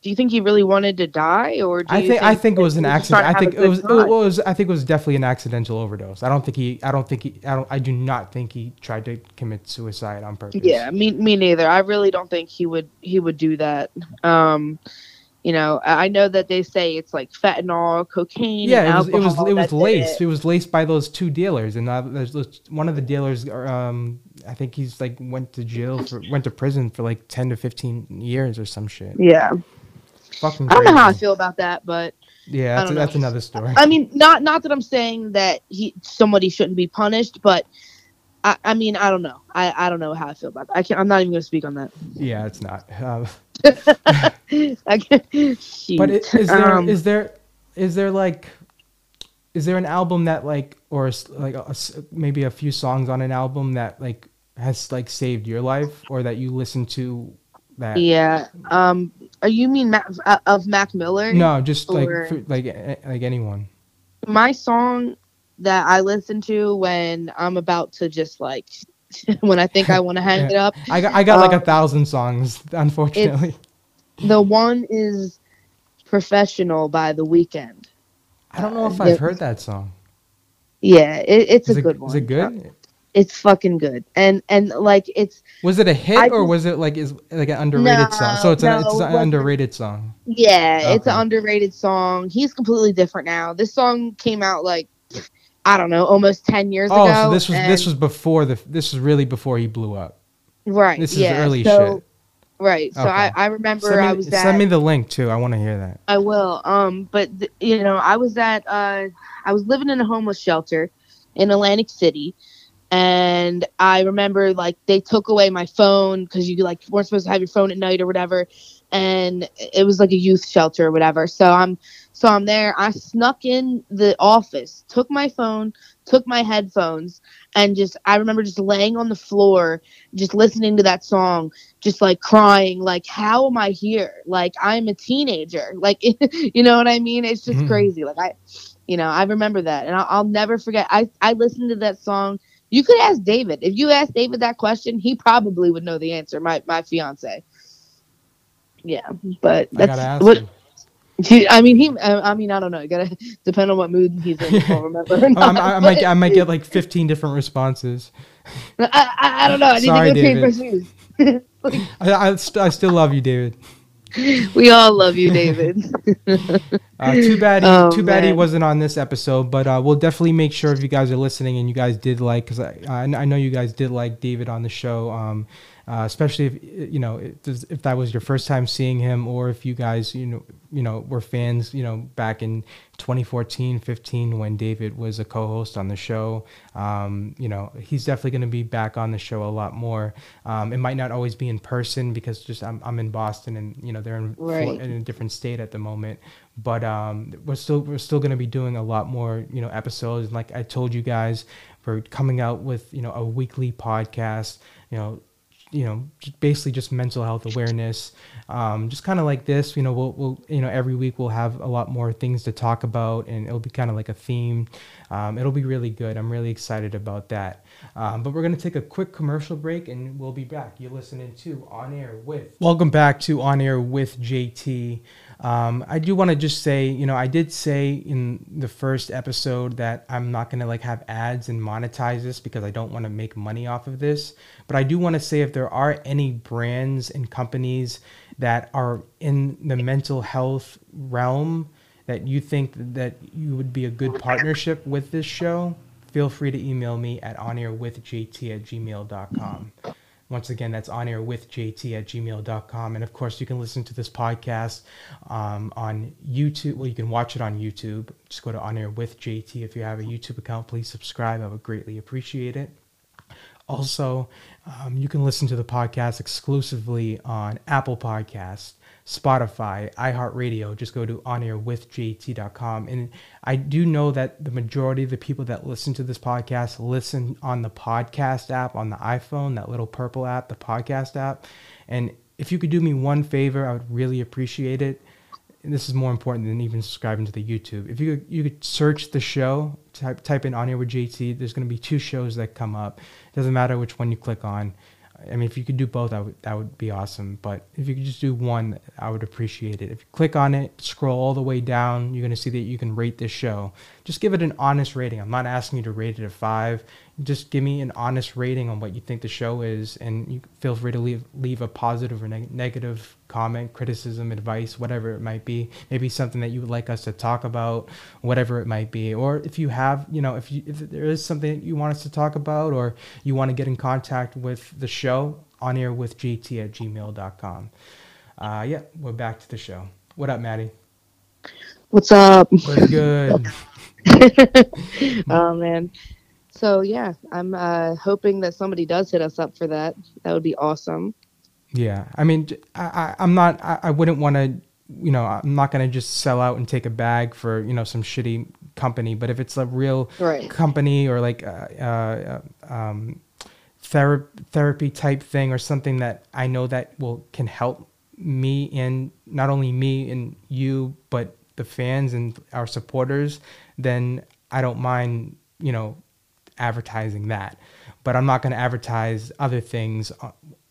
do you think he really wanted to die or do I you think I think it was an accident. I think it was it was I think it was definitely an accidental overdose. I don't think he I don't think he I don't I do not think he tried to commit suicide on purpose. Yeah, me me neither. I really don't think he would he would do that. Um, you know, I know that they say it's like fentanyl, cocaine. Yeah, it was it was it was laced. it. It was laced by those two dealers, and uh, there's one of the dealers. Um, I think he's like went to jail for went to prison for like ten to fifteen years or some shit. Yeah, Fucking. I don't know how I feel about that, but Yeah, that's, that's another story. I mean, not not that I'm saying that he somebody shouldn't be punished, but I, I mean, I don't know. I, I don't know how I feel about that. I can't. I'm not even going to speak on that. yeah, it's not. Uh, [laughs] I can't, shoot. But i- is there Um, is there is there like is there an album that like or like a maybe a few songs on an album that like has like saved your life or that you listen to that yeah. Um. Are you mean Mac, uh, of Mac Miller? no just like for, like like anyone my song that I listen to when I'm about to just like [laughs] when I think I want to hang [laughs] Yeah. it up. I got I got like a Um, thousand songs [laughs] unfortunately The one is "Professional" by The Weeknd. I don't know if uh, I've heard that song Yeah, it, it's is a it, good one. is it good It's fucking good, and and like it's was it a hit I or was it like is like an underrated song so No, it's, a, no, it's an underrated song yeah, it's an underrated song. He's completely different now. This song came out like I don't know, almost ten years oh ago. Oh, so this was this was before the this was really before he blew up right. this is yeah, early so, shit Right. So I Okay. I remember Send me, I was at send me the link too. I want to hear that. I will. Um, but th- you know, I was at uh, I was living in a homeless shelter in Atlantic City, and I remember like they took away my phone because you like weren't supposed to have your phone at night or whatever, and it was like a youth shelter or whatever. So I'm so I'm there. I snuck in the office, took my phone, took my headphones, and just I remember just laying on the floor, just listening to that song just like crying like how am i here like i'm a teenager [laughs] like [laughs] you know what i mean it's just Mhm. crazy like i you know i remember that and I'll, I'll never forget i i listened to that song you could ask david if you asked david that question he probably would know the answer my my fiance yeah but I that's ask what him. [laughs] I mean, he. I I mean, I don't know. You gotta [laughs] depend on what mood he's in. I'll [laughs] remember. Oh, I, I might get, I might get like 15 different responses. I, I, I don't know. I need Sorry, to go change my David. shoes. I, I, st- I still love you, David. We all love you, David. [laughs] Uh, too bad, he, Oh, too bad he wasn't on this episode, but uh, we'll definitely make sure if you guys are listening and you guys did like, because I, I I know you guys did like David on the show, um, uh, especially if you know if, if that was your first time seeing him, or if you guys you know you know were fans, you know back in 2014, 15 when David was a co-host on the show. Um, you know he's definitely going to be back on the show a lot more. Um, it might not always be in person because just I'm, I'm in Boston and you know they're in, Right. in a different state at the moment but um, we're still we're still going to be doing a lot more you know episodes like i told you guys we're coming out with you know a weekly podcast you know you know basically just mental health awareness um, just kind of like this you know we'll, we'll you know every week we'll have a lot more things to talk about and it'll be kind of like a theme. Um, it'll be really good. I'm really excited about that. Um, but we're going to take a quick commercial break and we'll be back. You're listening to on air with welcome back to on air with jt Um, I do want to just say, you know, I did say in the first episode that I'm not going to like have ads and monetize this because I don't want to make money off of this. But I do want to say if there are any brands and companies that are in the mental health realm that you think that you would be a good partnership with this show, feel free to email me at onairwithjt at gmail.com. Once again, that's on air with JT at gmail.com. And of course, you can listen to this podcast um, on YouTube. Well, you can watch it on YouTube. Just go to On Air with JT. If you have a YouTube account, please subscribe. I would greatly appreciate it. Also, um, you can listen to the podcast exclusively on Apple Podcasts, Spotify, iHeartRadio. Just go to onairwithjt.com. And I do know that the majority of the people that listen to this podcast listen on the podcast app on the iPhone, that little purple app, the podcast app. And if you could do me one favor, I would really appreciate it. This is more important than even subscribing to the YouTube. If you could, you could search the show, type type in On Air with JT. There's going to be two shows that come up. It doesn't matter which one you click on. I mean, if you could do both, that would, that would be awesome. But if you could just do one, I would appreciate it. If you click on it, scroll all the way down, you're going to see that you can rate this show. Just give it an honest rating. I'm not asking you to rate it a five. Just give me an honest rating on what you think the show is, and you feel free to leave leave a positive or neg- negative comment, criticism, advice, whatever it might be. Maybe something that you would like us to talk about, whatever it might be. Or if you have, you know, if you if there is something you want us to talk about, or you want to get in contact with the show, on air with JT at gmail.com. Uh, yeah, we're back to the show. What up, Maddie? What's up? What's good? [laughs] [laughs] oh man. So yeah, I'm uh, hoping that somebody does hit us up for that. That would be awesome. Yeah, I mean, I, I I'm not. I, I wouldn't want to. You know, I'm not gonna just sell out and take a bag for you know some shitty company. But if it's a real Right. company or like uh, uh, um, thera- therapy type thing or something that I know that will can help me and not only me and you, but the fans and our supporters, then I don't mind. You know, advertising that. But I'm not going to advertise other things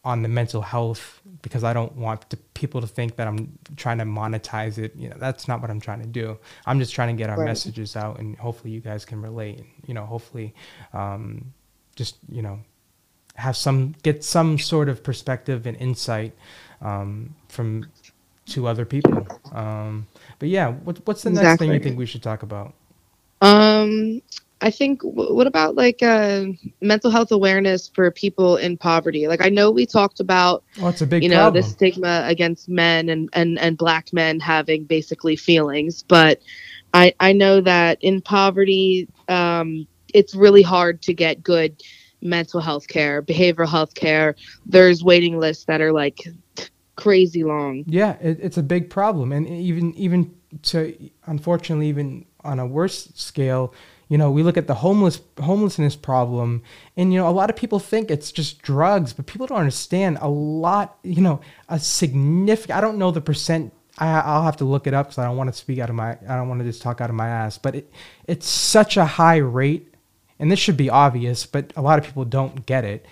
on the mental health because I don't want the people to think that I'm trying to monetize it. You know, that's not what I'm trying to do. I'm just trying to get our Right. messages out, and hopefully you guys can relate. You know, hopefully, um, just you know, have some get some sort of perspective and insight um, from to other people. Um, but yeah, what, what's the next thing you think we should talk about? Um, I think. What about like uh, mental health awareness for people in poverty? Like I know we talked about Oh, it's a big you know problem. the stigma against men and and and black men having basically feelings, but I I know that in poverty, um, it's really hard to get good mental health care, behavioral health care. There's waiting lists that are like crazy long. Yeah, it, it's a big problem, and even even to unfortunately, even on a worse scale, you know, we look at the homeless homelessness problem, and you know, a lot of people think it's just drugs, but people don't understand a lot. You know, a significant. I don't know the percent. I, I'll have to look it up because I don't want to speak out of my. I don't want to just talk out of my ass. But it, it's such a high rate, and this should be obvious, but a lot of people don't get it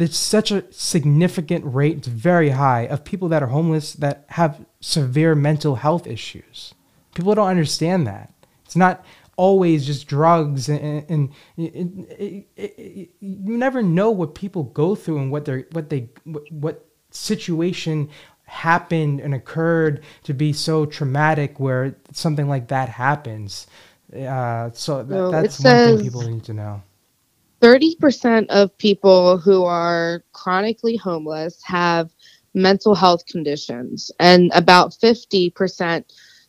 there's such a significant rate, it's very high, of people that are homeless that have severe mental health issues. People don't understand that. It's not always just drugs, and, and it, it, it, it- you never know what people go through and what they what they what, what situation happened and occurred to be so traumatic where something like that happens. Uh, so that, Well, that's one thing people need to know. 30% of people who are chronically homeless have mental health conditions, and about 50%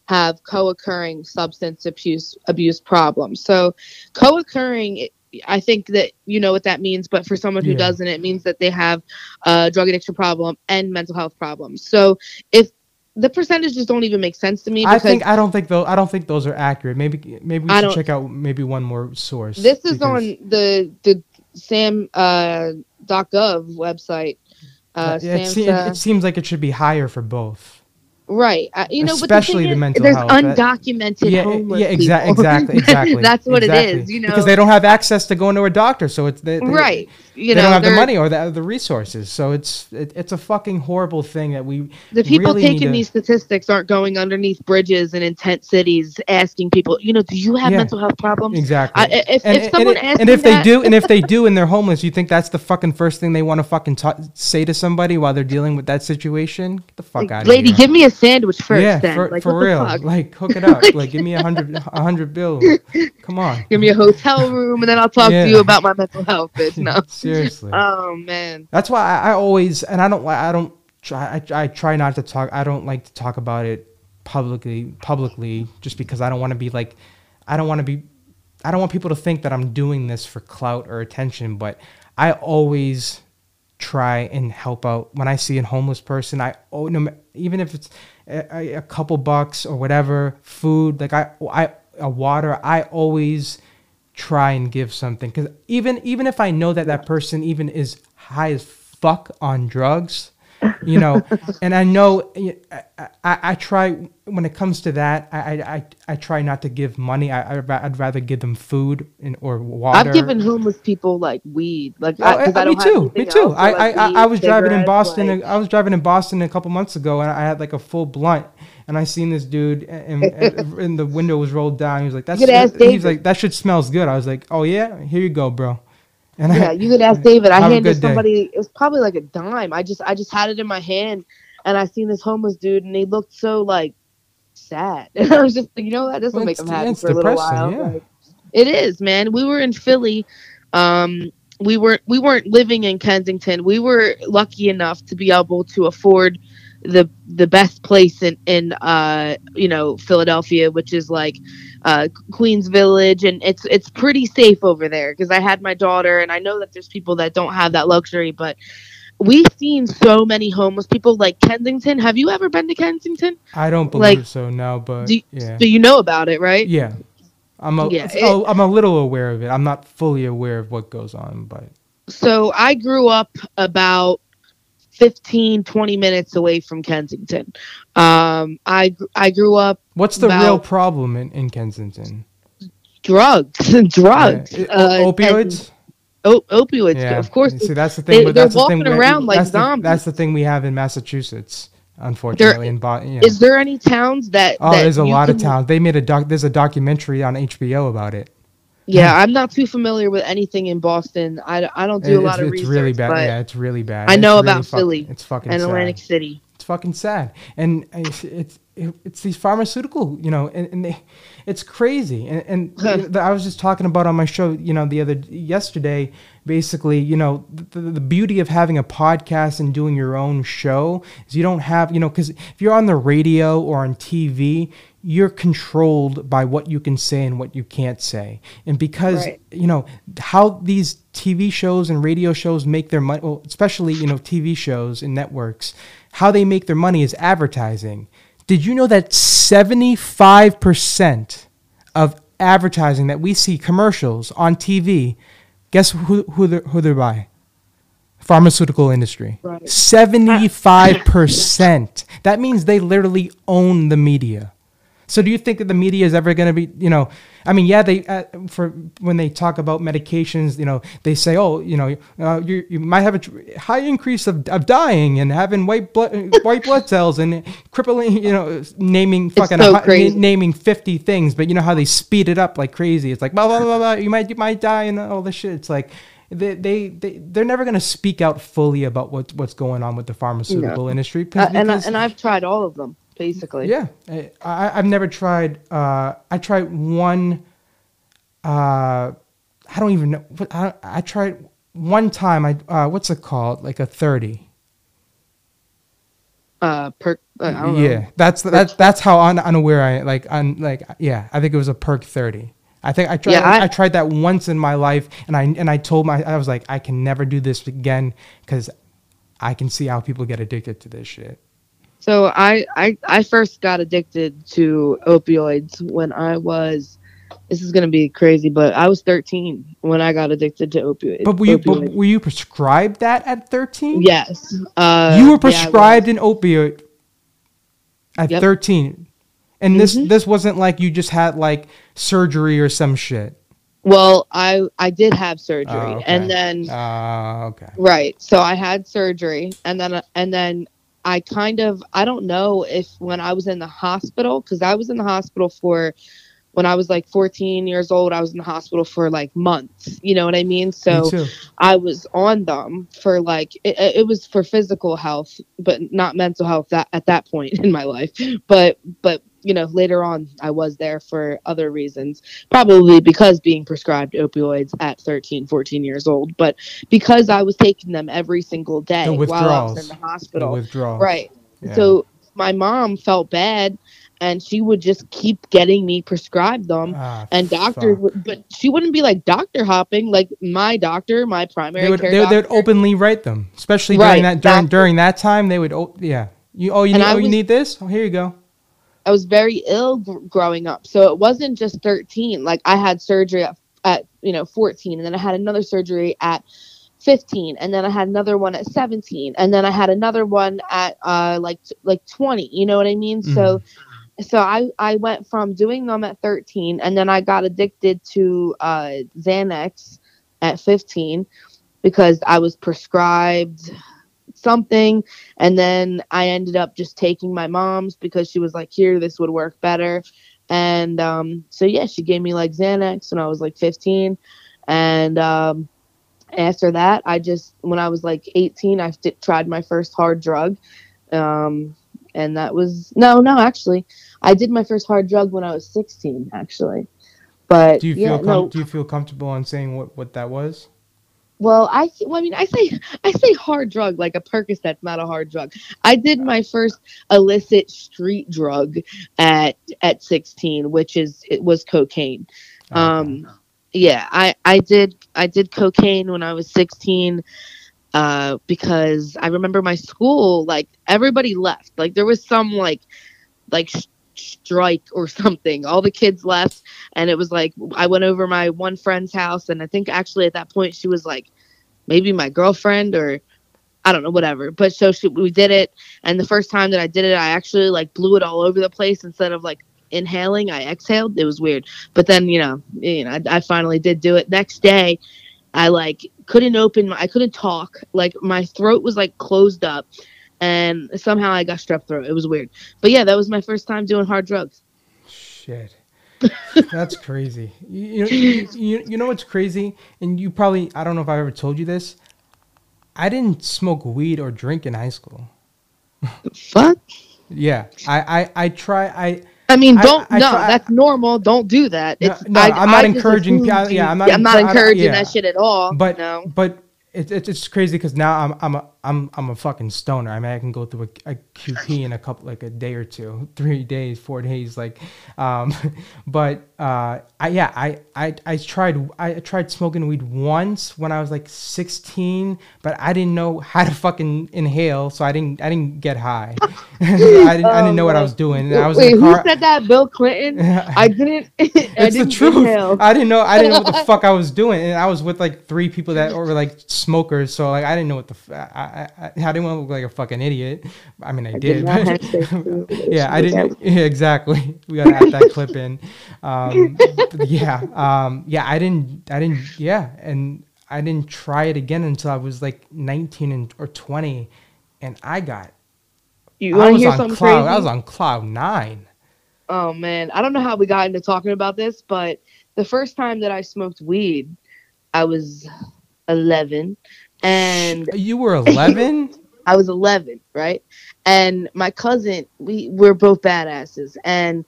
have co occurring substance abuse, abuse problems. So, co occurring, I think that you know what that means, but for someone who Yeah. doesn't, it means that they have a drug addiction problem and mental health problems. So, if the percentages don't even make sense to me I think I don't think though I don't think those are accurate. Maybe maybe we I should check out maybe one more source. this is because- on the the sam uh .gov website uh yeah, it, se- it seems like it should be higher for both. Right. Uh, you know, Especially but the the, mental there's health, There's undocumented yeah, homeless yeah, exa- people. exactly, exactly. [laughs] That's what exactly. it is. You know, because they don't have access to going to a doctor, so it's they, they- right. You they know, don't have the money or the, the resources. So it's it, it's a fucking horrible thing that we The people really taking to- these statistics aren't going underneath bridges in intense cities asking people, you know, do you have Yeah. mental health problems? exactly. I, if, and, if and someone asks and if they that- do, and if they [laughs] do, and they're homeless, you think that's the fucking first thing they want to fucking ta- say to somebody while they're dealing with that situation? Get the fuck like, out of lady, here. Lady. Give me a sandwich first. yeah, then. for, like, for real. Like hook it [laughs] up. like give me a hundred a hundred [laughs] bill. Come on. Give me a hotel room, and then I'll talk Yeah. to you about my mental health. Bitch, no. Seriously. Oh man. That's why I, I always and I don't I don't try I, I try not to talk I don't like to talk about it publicly publicly just because I don't want to be like I don't want to be I don't want people to think that I'm doing this for clout or attention but I always try and help out when I see a homeless person I oh no even if it's a, a- a couple bucks or whatever food like I I a water I always try and give something. Because even even if I know that that person even is high as fuck on drugs, you know, and I know I, I, I try when it comes to that I I, I, I try not to give money. I I'd, rather give them food and or water. I've given homeless people like weed, like I, I me too. Me too. so, I, like, I, I, weed, I was driving in Boston. like- I was driving in Boston a couple months ago, and I had like a full blunt, and I seen this dude, and, and, [laughs] and the window was rolled down. He was like, "That's." could ask He's like, "That shit smells good." I was like, "Oh yeah, here you go, bro." And yeah, I, you could ask David. I handed good day. somebody. It was probably like a dime. I just I just had it in my hand, and I seen this homeless dude, and he looked so like sad. And [laughs] I was just like, you know what, this will Well, make him happy for a little while. yeah. Like, it is, man. We were in Philly. Um, we weren't we weren't living in Kensington. We were lucky enough to be able to afford the the best place in in uh you know Philadelphia, which is like uh Queens Village, and it's it's pretty safe over there because I had my daughter, and I know that there's people that don't have that luxury, but we've seen so many homeless people like Kensington. Have you ever been to Kensington? I don't believe like, so. No, but do yeah, So you know about it, right? yeah. I'm a, Yeah, it- oh, I'm a little aware of it. I'm not fully aware of what goes on, but so I grew up about 15, 20 minutes away from Kensington. Um, I I grew up what's the real problem in, in Kensington? drugs, and [laughs] drugs, Yeah. uh, opioids. and- o- opioids. Yeah, Of course, See, that's the thing. they- they're that's the thing walking we- around like that's the, zombies. That's the thing we have in Massachusetts, unfortunately. in Bo- is there any towns that? oh, that there's a lot of towns. They made a doc. There's a documentary on HBO about it. Yeah, [laughs] I'm not too familiar with anything in Boston. I, I don't do a lot it's, of it's research, really bad. Yeah, it's really bad. I It's know really about fuck- Philly It's fucking and sad. Atlantic City. It's fucking sad, and it's it's, it's these pharmaceutical, you know, and, and they, it's crazy. And, and [laughs] Huh. you know, I was just talking about on my show, you know, the other yesterday. Basically, you know, the, the beauty of having a podcast and doing your own show is you don't have, you know, because if you're on the radio or on TV, you're controlled by what you can say and what you can't say. And because Right. you know how these TV shows and radio shows make their money, well, especially you know TV shows and networks, how they make their money is advertising. Did you know that 75% of advertising that we see commercials on TV, guess who who they're, who they're by? Pharmaceutical industry. Right. 75%. that means they literally own the media. So do you think that the media is ever going to be, you know, I mean, yeah, they uh, for when they talk about medications, you know, they say, oh, you know, uh, you you might have a high increase of, of dying and having white blood white blood cells and crippling, you know, naming fucking so a crazy. na- naming fifty things, but you know how they speed it up like crazy. It's like blah blah blah blah. You might you might die and all this shit. It's like. They, they, they, they're never going to speak out fully about what, what's going on with the pharmaceutical industry. 'cause- Uh, and I, and I've tried all of them basically. yeah, I, I I've never tried. Uh, I tried one. Uh, I don't even know. I I tried one time. I uh, what's it called? Like a thirty. Uh, per, uh, I don't know. Yeah, that's that's that's how un, unaware I like. Un, like yeah, I think it was a perk thirty. I think I tried. Yeah, I, I- tried that once in my life, and I and I told my I was like I can never do this again because I can see how people get addicted to this shit. So I, I I first got addicted to opioids when I was this is gonna be crazy, but I was 13 when I got addicted to opioids. But were you but were you prescribed that at thirteen? yes. Uh, you were prescribed an opioid. At Yep. 13. And this Mhm. this wasn't like you just had like surgery or some shit. Well, I I did have surgery, Oh, okay. and then Uh, okay. right. So I had surgery, and then and then I kind of I don't know if when I was in the hospital because I was in the hospital for when I was like 14 years old. I was in the hospital for like months. You know what I mean? So Me. I was on them for like it, it was for physical health, but not mental health that at that point [laughs] in my life. But but you know later on I was there for other reasons, probably because being prescribed opioids at 13, 14 years old, but because I was taking them every single day The while I was in the The hospital. withdrawal. Right. Yeah. So my mom felt bad and she would just keep getting me prescribed them Ah, and doctors would, but she wouldn't be like doctor hopping like my doctor my primary they would care they, doctor. they'd openly write them, especially Right, during that during during that time. They would oh yeah you oh you need I oh you need this oh here you go I was very ill gr- growing up. So it wasn't just 13. Like I had surgery at, at, you know, 14 and then I had another surgery at 15 and then I had another one at 17 and then I had another one at uh like like 20. You know what I mean? So so I I went from doing them at 13 and then I got addicted to uh Xanax at 15 because I was prescribed something. And then I ended up just taking my mom's because she was like here this would work better. And um so yeah she gave me like Xanax when I was like 15 and um after that I just when I was like 18 I st- tried my first hard drug. Um and that was no no actually I did my first hard drug when I was 16 actually. But do you yeah, feel com- no, do you feel comfortable in saying what what that was Well, I well, I mean, I say [laughs] I say hard drug like a Percocet's not a hard drug. I did my first illicit street drug at at 16, which is it was cocaine. Um, yeah, I I did I did cocaine when I was 16 uh because I remember my school like everybody left. Like there was some like like sh- strike or something. All the kids left and it was like I went over my one friend's house and I think actually at that point she was like maybe my girlfriend or I don't know whatever. But so she, we did it and the first time that I did it I actually like blew it all over the place instead of like inhaling I exhaled. It was weird. But then, you know, you know, I, I finally did do it. Next day I like couldn't open my, I couldn't talk. Like my throat was like closed up and somehow I got strep throat. It was weird. But yeah, that was my first time doing hard drugs. Shit. That's crazy. [laughs] You, you, know, you, you, know what's crazy? And you probably, I don't know if I ever told you this. I didn't smoke weed or drink in high school. Fuck. Yeah. I, I, I try, I, I mean, don't I no. try- that's normal. Don't do that. No, It's, no, I, I'm not I encouraging yeah, I'm not I'm not encour- I encouraging yeah. that shit at all. but, no. but it, it, it's crazy because now I'm, I'm a, I'm, I'm a fucking stoner. I mean, I can go through a, a QP [laughs] in a couple, like a day or two, [laughs] three days, four days, like, um, [laughs] but, uh, I, yeah, I, I, I tried, I tried smoking weed once when I was like 16, but I didn't know how to fucking inhale. So I didn't, I didn't get high. I didn't, I didn't know what I was doing. And I was Wait, in the who said that? Bill Clinton. I didn't. I it's the didn't truth. inhale. I didn't know. I didn't know what the fuck I was doing, and I was with like three people that were like smokers. So like I didn't know what the. F- I, I, I I didn't want to look like a fucking idiot. I mean, I, did. did but- have [laughs] sex with- yeah, I didn't. [laughs] Yeah, exactly. We gotta add that clip in. Um, yeah, um, yeah. I didn't. I didn't. Yeah, and I didn't try it again until I was like 19 and or 20, and I got. You I want to was on cloud. crazy? I was on cloud nine. Oh man, I don't know how we got into talking about this, but the first time that I smoked weed, I was 11, and You were 11. [laughs] I was 11, right? And my cousin, we we're both badasses, and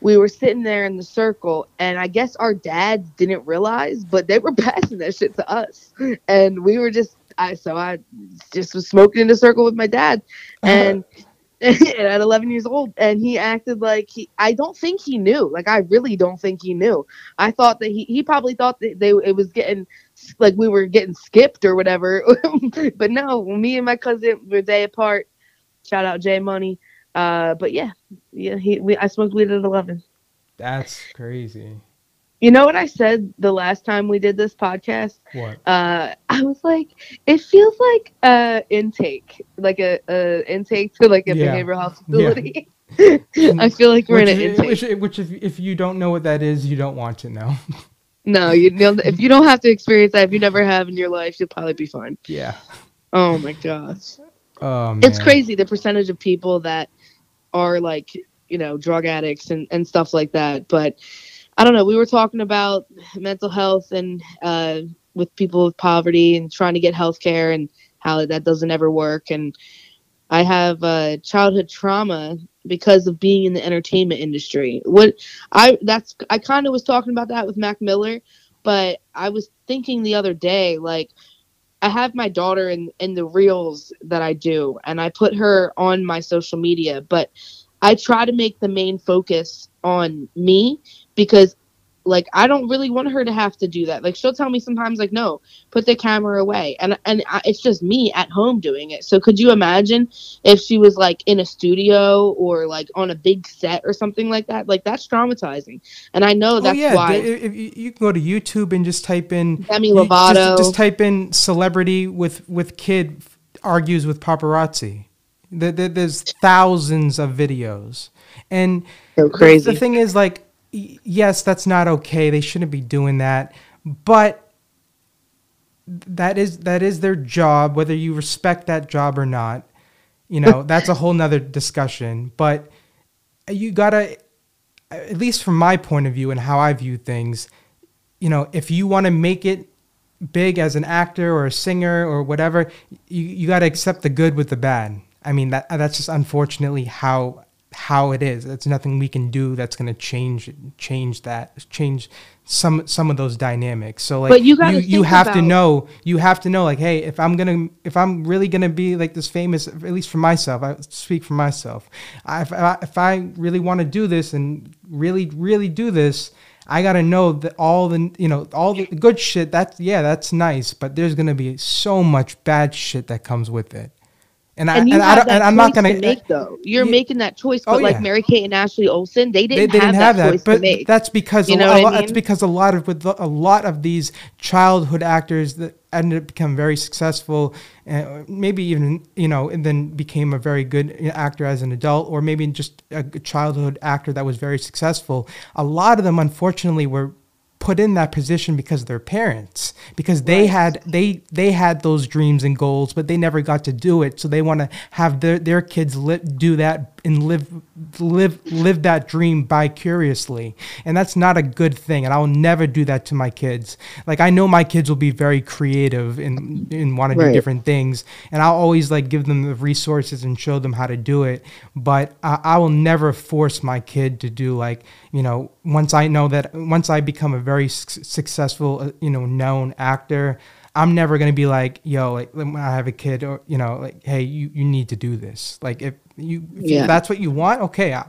we were sitting there in the circle, and I guess our dads didn't realize, but they were [laughs] passing that shit to us, and we were just, I so I just was smoking in the circle with my dad, uh-huh. [laughs] and. at 11 years old and he acted like he i don't think he knew like i really don't think he knew i thought that he he probably thought that they it was getting like we were getting skipped or whatever [laughs] but no me and my cousin were a day apart shout out jay money uh but yeah yeah he we, i smoked weed at 11 That's crazy. you know what i said the last time we did this podcast What? uh i was like it feels like uh intake like a, a intake to like a Yeah. behavioral health Yeah. [laughs] I feel like we're in an which, intake. which, which if, if you don't know what that is, you don't want to know. [laughs] No, you know, if you don't have to experience that, if you never have in your life, you'll probably be fine. yeah. Oh my gosh. Oh, It's crazy the percentage of people that are like, you know, drug addicts and, and stuff like that. But I don't know. We were talking about mental health and uh, with people with poverty and trying to get health care and how that doesn't ever work. And I have uh, childhood trauma because of being in the entertainment industry. What I that's I kind of was talking about that with Mac Miller, but I was thinking the other day like I have my daughter in in the reels that I do and I put her on my social media, but I try to make the main focus on me because like I don't really want her to have to do that. Like she'll tell me sometimes like no, put the camera away. And and I, it's just me at home doing it. So could you imagine if she was like in a studio or like on a big set or something like that? Like that's traumatizing. And I know Oh that's yeah, why if you, can go to YouTube and just type in Demi Lovato. Just, just type in celebrity with with kid argues with paparazzi. There- there- There's thousands of videos, and so the- crazy. The thing is, like, yes, that's not okay. They shouldn't be doing that, but that is that is their job. Whether you respect that job or not, you know, [laughs] that's a whole nother discussion. But you gotta, at least from my point of view and how I view things, you know, if you want to make it big as an actor or a singer or whatever, you, you got to accept the good with the bad. I mean, that that's just unfortunately how how it is. There's nothing we can do that's going to change change that change some some of those dynamics. So like But you you, you have to know you have to know like hey if I'm gonna if I'm really gonna be like this famous at least for myself I speak for myself I, if, I, if I really want to do this and really really do this I gotta know that all the you know all the good shit that's yeah that's nice but there's gonna be so much bad shit that comes with it and I and you and I have and I'm not gonna to make though. You're Yeah. making that choice, Oh, but like yeah. Mary Kate and Ashley Olsen, they they, didn't, they didn't have, that, choice to but make. that's because You a, know lo- what I a lot, that's because a lot of with a lot of these childhood actors that ended up become very successful, uh, maybe even you know, and then became a very good actor as an adult, or maybe just a childhood actor that was very successful. A lot of them, unfortunately, were put in that position because of their parents because they Right. had they they had those dreams and goals but they never got to do it. So they want to have their their kids li- do that and live live live that dream by curiously. And that's not a good thing and I'll never do that to my kids. Like I know my kids will be very creative and and want to do different things and I'll always like give them the resources and show them how to do it but I, I will never force my kid to do like you know once I know that once I become a very su- successful uh, you know known actor I'm never gonna be like, yo, like when I have a kid, or you know, like, hey, you, you need to do this. Like, if you if Yeah. that's what you want, okay, I,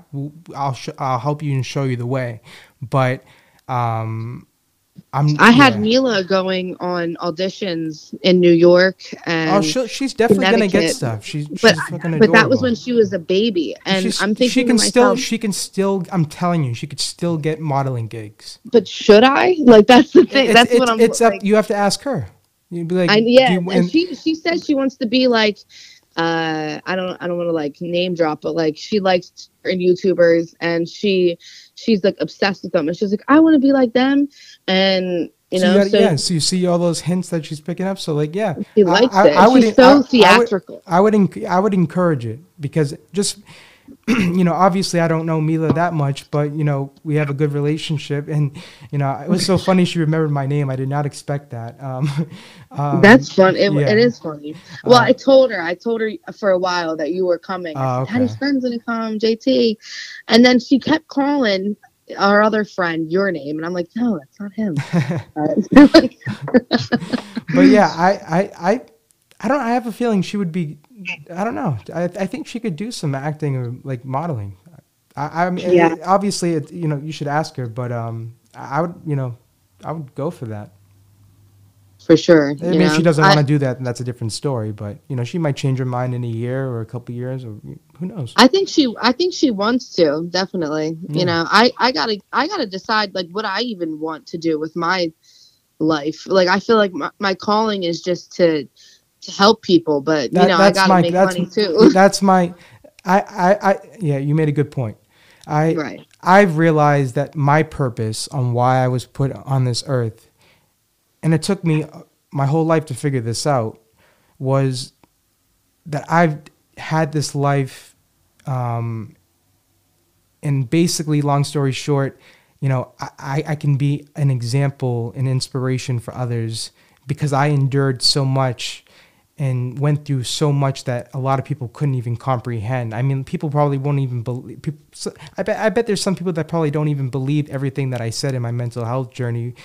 I'll sh- I'll help you and show you the way. But um, I'm I had yeah. Mila going on auditions in New York, and Oh, she'll, she's definitely gonna get stuff. She's but she's fucking but that was when she was a baby, and She's- I'm thinking she can still she can still I'm telling you she could still get modeling gigs. but should I? Like that's the thing. It's, that's it's, what I'm. it's up. You have to ask her. You'd be like, I, yeah, you- and, and- she she said she wants to be like, uh, I don't I don't want to like name drop, but like she likes certain YouTubers, and she she's like obsessed with them, and she's like, I want to be like them, and you so know, gotta- so yeah, so you see all those hints that she's picking up. So like, yeah, she likes I- it. I would- she's so I- I would- theatrical. I would I would encourage it because just [clears throat] you know obviously I don't know Mila that much, but you know we have a good relationship, and you know it was so funny she remembered my name. I did not expect that. Um, [laughs] um, That's fun. It, yeah. it is funny. Well, Uh, I told her. I told her for a while that you were coming. I said, Daddy's okay. friend's gonna come, JT, and then she kept calling our other friend your name, and I'm like, no, that's not him. [laughs] [laughs] [laughs] But yeah, I, I, I, I don't. I have a feeling she would be. I don't know. I, I think she could do some acting or like modeling. I, I mean, Yeah. obviously, it, you know, you should ask her, but um, I would, you know, I would go for that. For sure. I mean, if she doesn't want to do that, then that's a different story. But you know, she might change her mind in a year or a couple years, or who knows? I think she I think she wants to, definitely. Yeah. You know, I I got to I got to decide like what I even want to do with my life. Like I feel like my, my calling is just to to help people, but you That- know, I that's got my- make money too. [laughs] that's my I, I, I, yeah, you made a good point. I, Right. I've realized that my purpose on why I was put on this earth, and it took me my whole life to figure this out, was that I've had this life, um, and basically, long story short, you know, I, I can be an example, an inspiration for others because I endured so much and went through so much that a lot of people couldn't even comprehend. I mean, people probably won't even believe. People, I bet I bet there's some people that probably don't even believe everything that I said in my mental health journey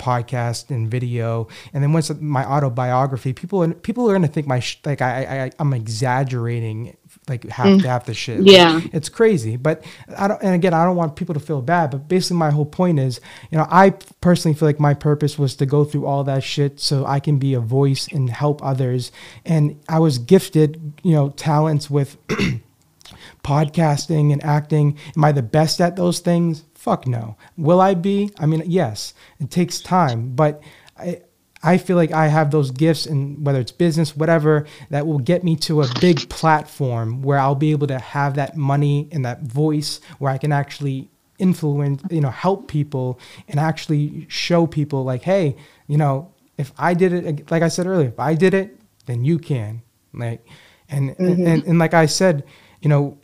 podcast and video. And then once my autobiography people are, people are going to think my sh- like I, I i'm exaggerating like half mm. half the shit. Yeah. it's crazy. But i don't and again i don't want people to feel bad but basically my whole point is you know i personally feel like my purpose was to go through all that shit so i can be a voice and help others. And i was gifted you know talents with [clears throat] podcasting and acting. Am i the best at those things fuck no will i be i mean yes it takes time but i I feel like I have those gifts, and whether it's business, whatever, that will get me to a big platform where I'll be able to have that money and that voice where I can actually influence, you know, help people and actually show people, like, hey, you know, if I did it, like I said earlier, if I did it, then you can. Like, and, and, mm-hmm. and, and like I said, you know,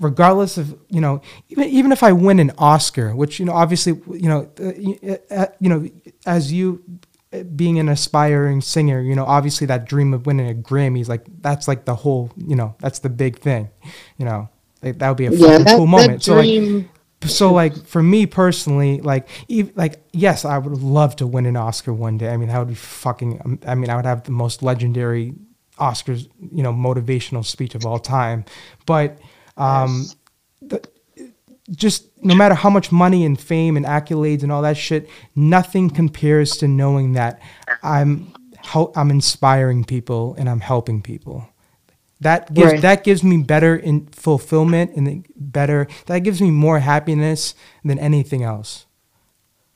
regardless of you know even even if I win an Oscar, which you know obviously you know uh, you- uh, you know as you uh, being an aspiring singer, you know obviously that dream of winning a Grammy is like that's like the whole you know that's the big thing, you know like, that would be a Yeah, fucking that, cool moment. So like so like for me personally like ev- like yes i would love to win an oscar one day i mean that would be fucking um, i mean i would have the most legendary oscars you know motivational speech of all time but um the, just no matter how much money and fame and accolades and all that shit nothing compares to knowing that i'm i'm inspiring people and i'm helping people. That gives Right. that gives me better in fulfillment and better that gives me more happiness than anything else.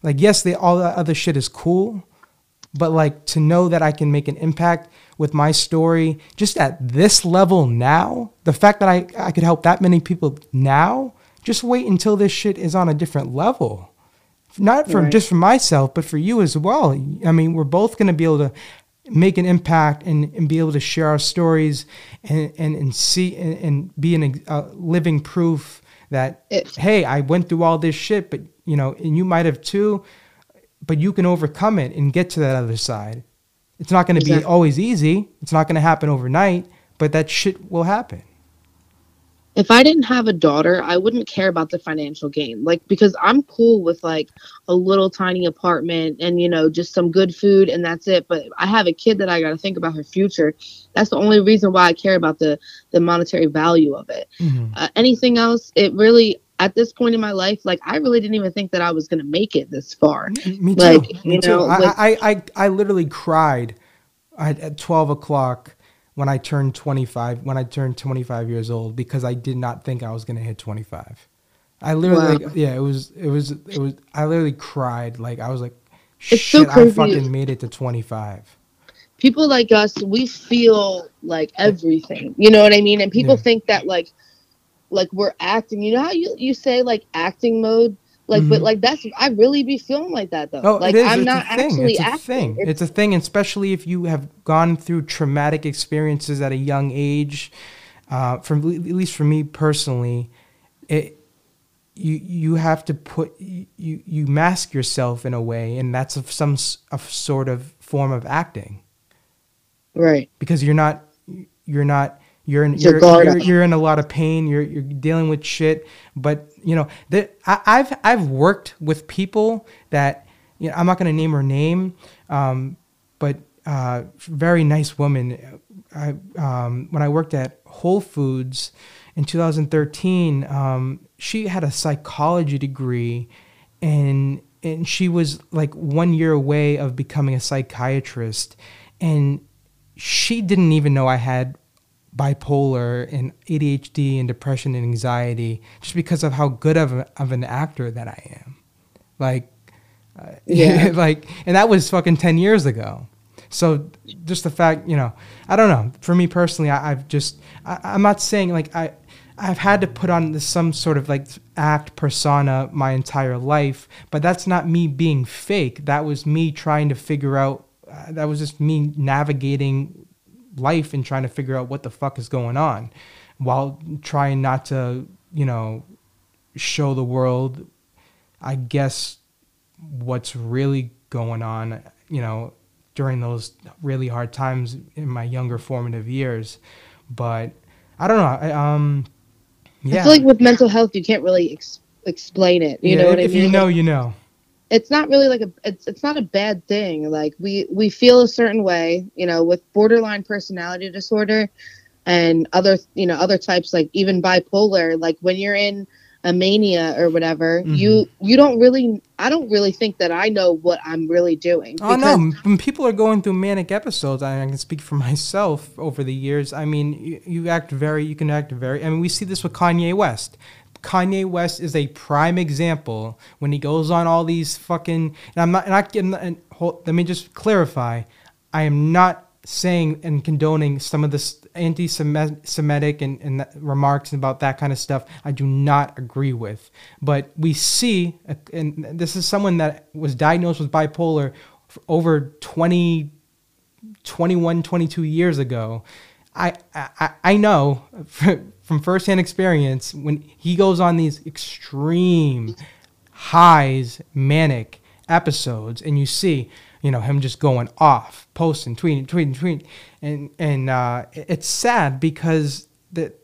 Like yes they all that other shit is cool but like to know that i can make an impact with my story just at this level now the fact that i i could help that many people now just wait until this shit is on a different level not for Right. just for myself, but for you as well. I mean, we're both going to be able to make an impact and, and be able to share our stories and, and, and see and, and be an uh, living proof that, It- hey, I went through all this shit, but you know, and you might have too, but you can overcome it and get to that other side. It's not going to be always easy. It's not going to happen overnight, but that shit will happen. if I didn't have a daughter, I wouldn't care about the financial gain. Like because I'm cool with like a little tiny apartment and you know just some good food and that's it. But I have a kid that I got to think about her future. That's the only reason why I care about the the monetary value of it. Mhm. Uh, anything else, it really at this point in my life, like I really didn't even think that I was gonna make it this far. Me too. Like, Me you too. know, I, like- I, I, I literally cried at, at 12 o'clock when I turned 25, when I turned 25 years old, because I did not think I was going to hit 25. I literally, Wow. like, yeah, it was, it was, it was, I literally cried. Like, I was like, It's so shit, I fucking made it to 25. people like us we feel like everything you know what i mean and people Yeah. think that like like we're acting you know how you, you say like acting mode like but Mhm. like that's i really be feeling like that though Oh, like it is. i'm it's not a thing. actually it's a acting thing. It's- It's, a thing, especially if you have gone through traumatic experiences at a young age. Uh, from at least for me personally, it you you have to put you you mask yourself in a way, and that's of some a sort of form of acting right because you're not you're not you're in you're, you're, you're in a lot of pain. You're you're dealing with shit. But you know that I've I've worked with people that you know I'm not gonna name her name um, but uh, very nice woman. I um, when I worked at Whole Foods in 2013 um, she had a psychology degree and and she was like one year away of becoming a psychiatrist. And she didn't even know I had bipolar and ADHD and depression and anxiety just because of how good of, a, of an actor that I am. Like, uh, Yeah. [laughs] like, and that was fucking 10 years ago. So just the fact, you know, I don't know. For me personally, I, have just, I, I'm not saying like I, I've had to put on this, some sort of like act persona my entire life, but that's not me being fake. That was me trying to figure out. Uh, that was just me navigating life and trying to figure out what the fuck is going on, while trying not to, you know, show the world. I guess what's really going on, you know, during those really hard times in my younger formative years. But I don't know. I, um, yeah. I feel like with mental health, you can't really ex- explain it. You yeah, know what I mean? If you know, you know. It's not really like a it's it's not a bad thing. Like we we feel a certain way, you know, with borderline personality disorder and other you know other types like even bipolar. Like when you're in a mania or whatever mm-hmm. you you don't really i don't really think that i know what i'm really doing oh no when people are going through manic episodes i can speak for [laughs] myself over the years i mean you, you act very you can act very i mean we see this with kanye west Kanye West is a prime example when he goes on all these fucking. And I'm not not getting. And hold, let me just clarify. I am not saying and condoning some of this anti-Semitic and, and remarks about that kind of stuff. I do not agree with. But we see, and this is someone that was diagnosed with bipolar over 20, 21, 22 years ago. I, I, I know [laughs] from firsthand experience when he goes on these extreme highs, manic episodes, and you see you know him just going off, posting, tweeting, tweeting, tweeting, and and uh, it's sad because that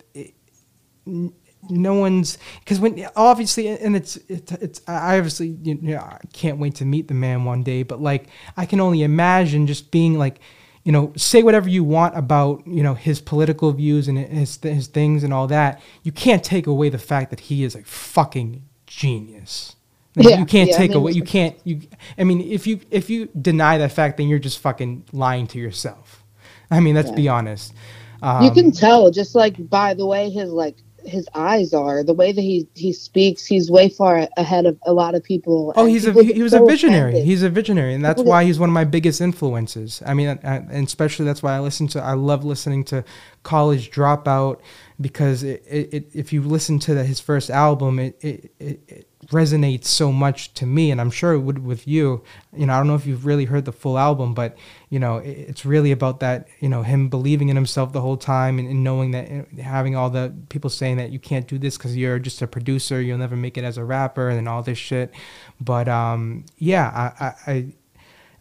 no one's because when obviously and it's it's, it's I obviously you know I can't wait to meet the man one day, but like I can only imagine just being like you know, say whatever you want about, you know, his political views and his, his things and all that. You can't take away the fact that he is a fucking genius. Yeah, you can't yeah, take I mean, away. You can't. You. I mean, if you if you deny that fact, then you're just fucking lying to yourself. I mean, let's yeah. be honest. Um, you can tell just like by the way his like his eyes are, the way that he he speaks. He's way far ahead of a lot of people. Oh, he's a he, he was so a visionary. Offended. He's a visionary, and that's why he's one of my biggest influences. I mean, and especially that's why I listen to. I love listening to College Dropout because it, it, it if you listen to the, his first album, it, it, it resonates so much to me and i'm sure it would with you. You know i don't know if you've really heard the full album but you know it's really about that you know him believing in himself the whole time and, and knowing that having all the people saying that you can't do this because you're just a producer you'll never make it as a rapper and all this shit. But um yeah i i,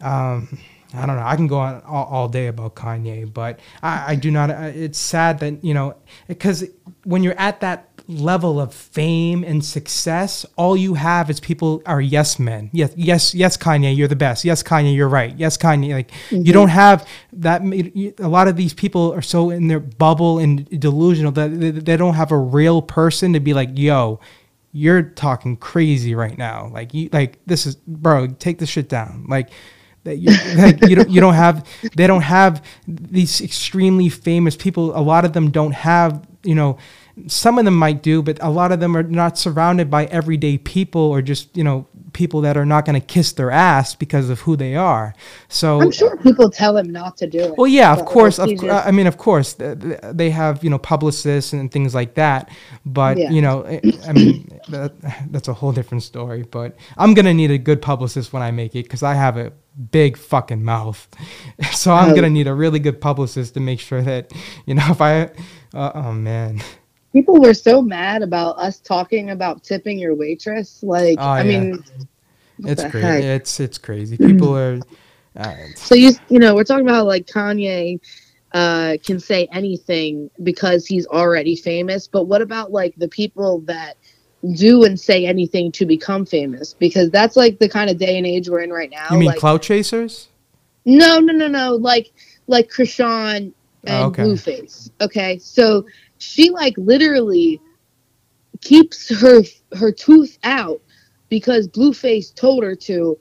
I um I don't know. I can go on all, all day about Kanye, but I, I do not. Uh, it's sad that you know because when you're at that level of fame and success, all you have is people are yes men. Yes, yes, yes, Kanye, you're the best. Yes, Kanye, you're right. Yes, Kanye, like mm-hmm. you don't have that. A lot of these people are so in their bubble and delusional that they don't have a real person to be like, yo, you're talking crazy right now. Like you, like this is, bro, take this shit down. Like that you like you don't you don't have they don't have these extremely famous people. A lot of them don't have you know some of them might do, but a lot of them are not surrounded by everyday people or just, you know, people that are not going to kiss their ass because of who they are. So I'm sure people tell them not to do it. Well, yeah, of course. Of, I mean, of course, they have, you know, publicists and things like that. But, yeah. you know, I mean, that, that's a whole different story. But I'm going to need a good publicist when I make it because I have a big fucking mouth. [laughs] So I'm oh. going to need a really good publicist to make sure that, you know, if I, uh, oh man people were so mad about us talking about tipping your waitress. Like, oh, I yeah. mean, it's crazy. Heck? It's it's crazy. People are. Uh, so you you know we're talking about like Kanye uh, can say anything because he's already famous, but what about like the people that do and say anything to become famous? Because that's like the kind of day and age we're in right now. You mean like, clout chasers? No, no, no, no. Like like Chrisean and oh, okay. Blueface. Okay, so she like literally keeps her her tooth out because Blueface told her to,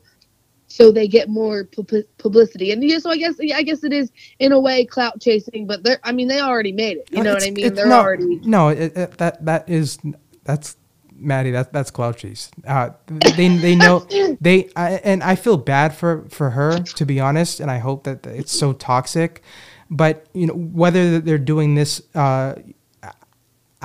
so they get more pu- publicity. And yeah, so I guess yeah, I guess it is in a way clout chasing, but they're I mean they already made it. You know what I mean? They're no, already no. It, it, that that is that's Maddie, that's that's clout chase. Uh, they they know [laughs] they I, and I feel bad for for her to be honest, and I hope that it's so toxic. But you know whether they're doing this, uh,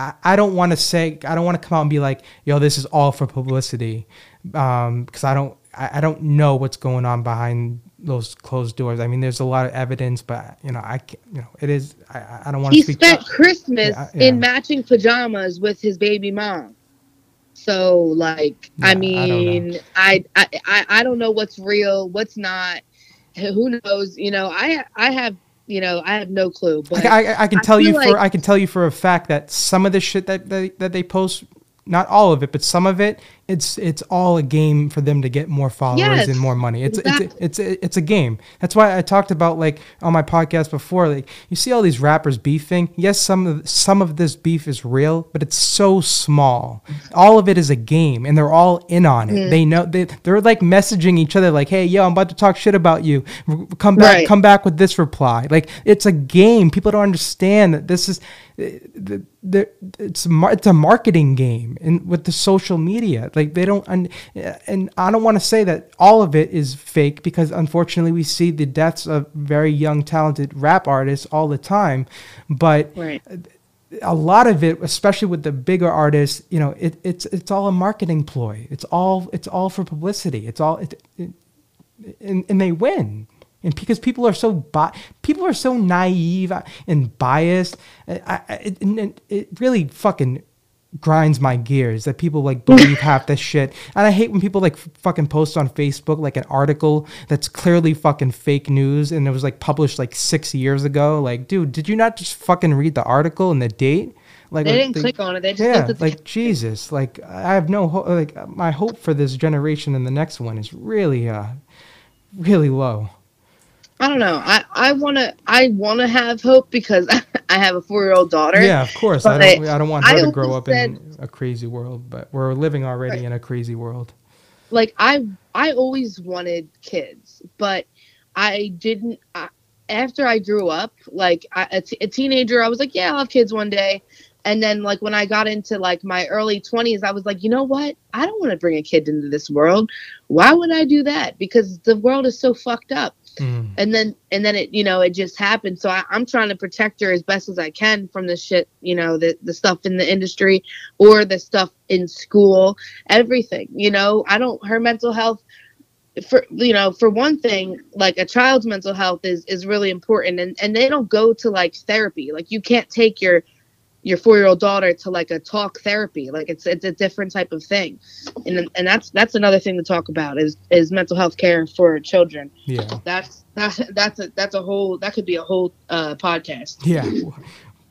I, I don't want to say I don't want to come out and be like, yo, this is all for publicity, because um, I don't I, I don't know what's going on behind those closed doors. I mean, there's a lot of evidence, but you know, I can't, you know, it is. I, I don't want to. He spent Christmas yeah, yeah. in matching pajamas with his baby mom. So, like, yeah, I mean, I, I, I, I don't know what's real, what's not. Who knows? You know, I, I have. You know, I have no clue. But I, I, I can tell you like, for I can tell you for a fact that some of the shit that they, that they post not all of it, but some of it, it's it's all a game for them to get more followers yes, and more money. It's exactly. it's it's it's a game. That's why I talked about like on my podcast before. Like you see all these rappers beefing. Yes, some of some of this beef is real, but it's so small. All of it is a game, and they're all in on it. Mm. They know they they're like messaging each other like, "Hey, yo, I'm about to talk shit about you. Come back, right. come back with this reply." Like it's a game. People don't understand that this is the, the, it's it's a marketing game and with the social media like they don't and, and I don't want to say that all of it is fake because unfortunately we see the deaths of very young talented rap artists all the time but right. a lot of it especially with the bigger artists you know it, it's it's all a marketing ploy. It's all it's all for publicity. It's all it, it and, and they win. And because people are so bi- people are so naive and biased, I, I, it, it really fucking grinds my gears that people like believe [laughs] half this shit. And I hate when people like fucking post on Facebook like an article that's clearly fucking fake news and it was like published like six years ago. Like, dude, did you not just fucking read the article and the date? Like they didn't click on it. They just yeah, like Jesus. Like I have no hope. Like my hope for this generation and the next one is really, uh, really low. I don't know. I I want to I want to have hope because [laughs] I have a four year old daughter. Yeah, of course. I don't I don't want her I to grow up said, in a crazy world, but we're living already right. in a crazy world. Like I I always wanted kids, but I didn't. I, after I grew up, like I, a, t- a teenager, I was like, yeah, I'll have kids one day. And then like when I got into like my early 20s, I was like, you know what? I don't want to bring a kid into this world. Why would I do that? Because the world is so fucked up. Mm. And then and then it you know it just happened. So I, am trying to protect her as best as I can from the shit, you know, the the stuff in the industry or the stuff in school, everything. You know, I don't her mental health for you know for one thing like a child's mental health is is really important and and they don't go to like therapy like you can't take your your four year old daughter to like a talk therapy. Like it's it's a different type of thing. And and that's that's another thing to talk about is is mental health care for children. Yeah. That's that that's a that's a whole that could be a whole uh podcast. Yeah.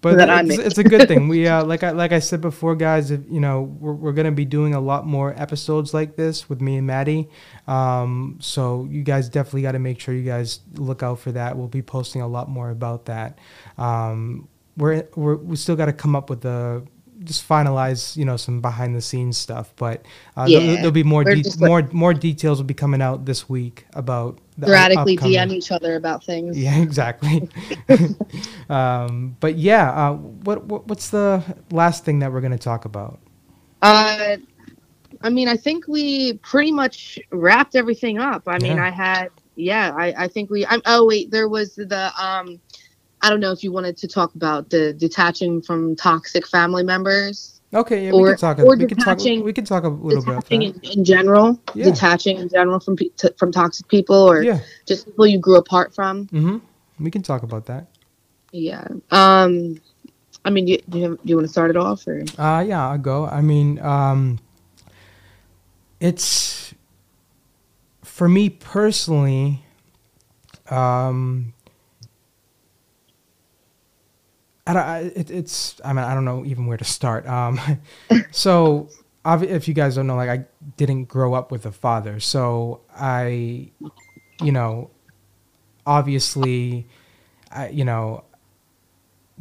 But it's, it's, a good thing. We uh like i like i said before guys if, you know we're, we're gonna be doing a lot more episodes like this with me and maddie. Um so you guys definitely got to make sure you guys look out for that. We'll be posting a lot more about that. Um we're, we're we still got to come up with the just finalize you know some behind the scenes stuff but uh, yeah. there'll, there'll, be more de- more more details will be coming out this week about the radically dm each other about things. Yeah [laughs] exactly. [laughs] Um, but yeah uh, what, what what's the last thing that we're going to talk about? Uh i mean i think we pretty much wrapped everything up. I mean i had yeah i i think we i'm oh wait there was the um I don't know if you wanted to talk about the detaching from toxic family members. Okay, yeah, or, we can talk. Or we can talk. We can talk a little bit about that. In, in general, yeah. detaching in general from to, from toxic people, or yeah. just people you grew apart from. Mm-hmm. We can talk about that. Yeah. Um, I mean, do you, do you, do you want to start it off, or? Uh, yeah, I'll go. I mean, um, it's for me personally. Um, I don't, I, it, it's I mean I don't know even where to start. Um, [laughs] so if you guys don't know, like I didn't grow up with a father, so I, you know, obviously, I you know,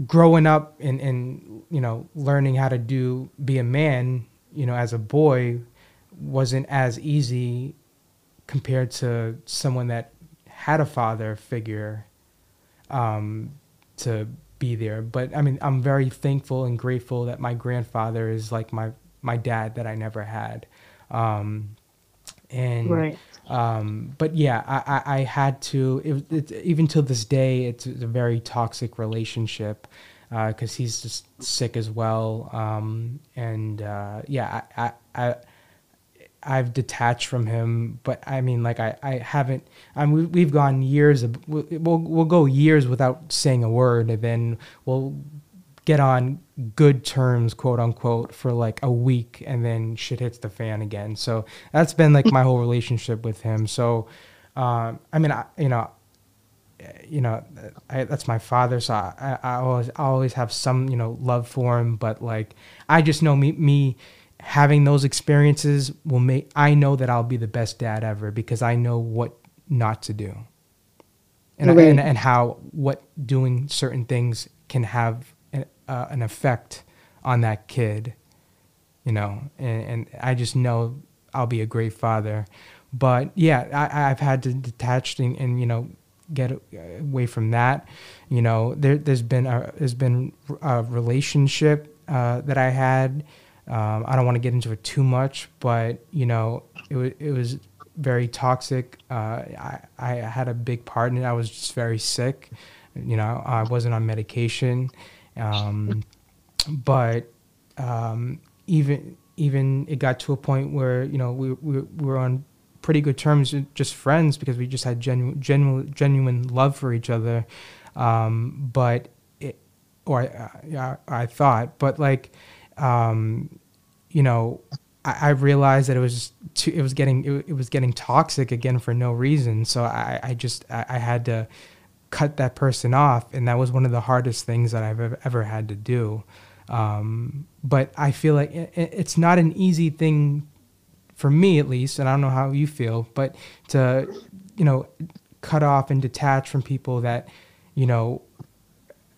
growing up and and you know learning how to do be a man, you know, as a boy, wasn't as easy compared to someone that had a father figure um, to be there. But I mean, I'm very thankful and grateful that my grandfather is like my my dad that I never had. Um, and Right. um, but yeah, I, I, I had to. It, it, even till this day, it's a very toxic relationship because he's just sick as well. Um, and uh, yeah, I, I, I I've detached from him, but I mean, like I, I haven't. I mean, we- we've gone years. Of, we'll, we'll we'll go years without saying a word, and then we'll get on good terms, quote unquote, for like a week, and then shit hits the fan again. So that's been like my whole relationship with him. So, um, I mean, I, you know, you know, I, that's my father, so I, I always I always have some you know love for him. But like, I just know me me having those experiences will make I know that I'll be the best dad ever because I know what not to do, and Right. and, and how what doing certain things can have an, uh, an effect on that kid, you know, and, and I just know I'll be a great father. But yeah, I, I've had to detach and, and you know get away from that. You know, there, there's been a, there's been a relationship uh, that I had. Um, I don't want to get into it too much, but you know, it was it was very toxic. Uh, I I had a big part in it. I was just very sick. You know, I wasn't on medication, um, but um, even even it got to a point where you know we we, we were on pretty good terms, just friends because we just had genuine genuine genuine love for each other. Um, but it, or I, yeah, I thought, but like, um, you know, I, I realized that it was too, it was getting it, it was getting toxic again for no reason. So I, I just I, I had to cut that person off, and that was one of the hardest things that I've ever, had to do. Um, but I feel like it- it's not an easy thing for me, at least, and I don't know how you feel, but to you know cut off and detach from people that you know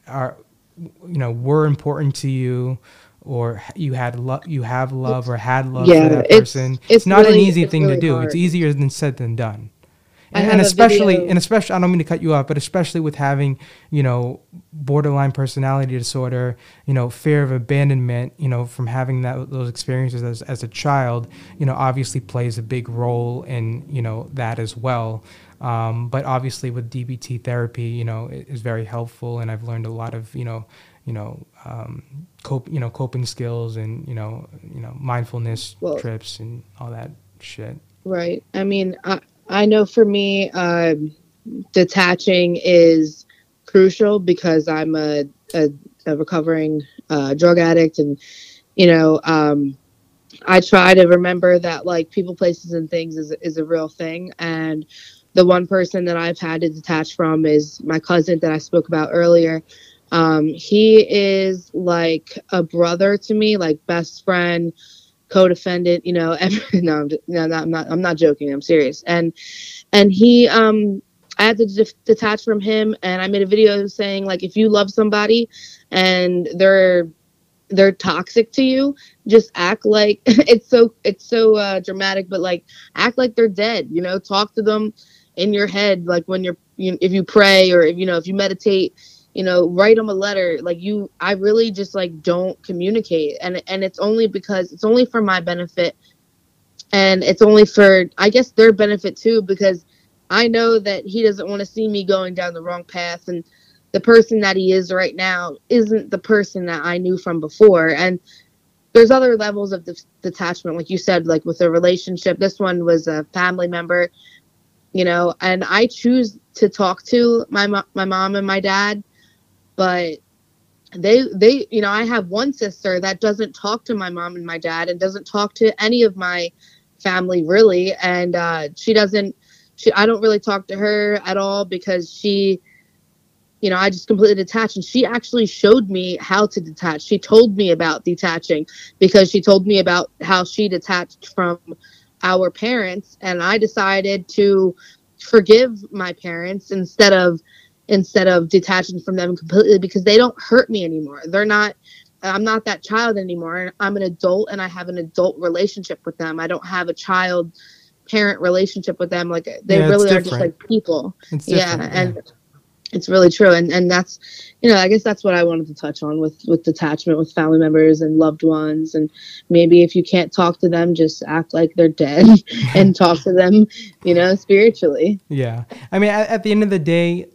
are you know were important to you or you had love you have love or had love Yeah, for that it's- person it's not an easy it's thing to do. Hard. it's easier than said than done. And, and especially video- and especially i don't mean to cut you off but especially with having you know borderline personality disorder you know fear of abandonment you know from having that those experiences as, as a child you know obviously plays a big role in you know that as well. Um, but obviously with dbt therapy you know it is very helpful and i've learned a lot of you know you know um, cope you know coping skills and you know you know mindfulness Well- trips and all that shit Right. I mean, I, I know for me, um, detaching is crucial because I'm a, a, a recovering uh, drug addict. And, you know, um, I try to remember that like people, places, and things is, is a real thing. And the one person that I've had to detach from is my cousin that I spoke about earlier. Um, he is like a brother to me, like best friend, co-defendant. You know, [laughs] every, no, I'm no, I'm not. I'm not joking. I'm serious. And and he, um, I had to de- detach from him, and I made a video saying like, if you love somebody, and they're they're toxic to you, just act like [laughs] it's so it's so uh, dramatic, but like act like they're dead. You know, talk to them in your head, like when you're you, if you pray or if you know if you meditate you know write them a letter like you i really just like don't communicate. And and it's only because it's only for my benefit. And it's only for i guess their benefit too because i know that he doesn't want to see me going down the wrong path. And the person that he is right now isn't the person that i knew from before. And there's other levels of detachment like you said like with a relationship. This one was a family member you know and i choose to talk to my my mom and my dad but they they you know i have one sister that doesn't talk to my mom and my dad and doesn't talk to any of my family really. And uh she doesn't she i don't really talk to her at all because she you know i just completely detached. And she actually showed me how to detach. She told me about detaching because she told me about how she detached from our parents. And i decided to forgive my parents instead of instead of detaching from them completely because they don't hurt me anymore. They're not I'm not that child anymore. I'm an adult and I have an adult relationship with them. I don't have a child parent relationship with them like they Yeah, really are just like people. Yeah, different, and it's really true and and that's you know i guess that's what i wanted to touch on with with detachment with family members and loved ones and maybe if you can't talk to them just act like they're dead [laughs] and talk to them you know spiritually yeah i mean at, at the end of the day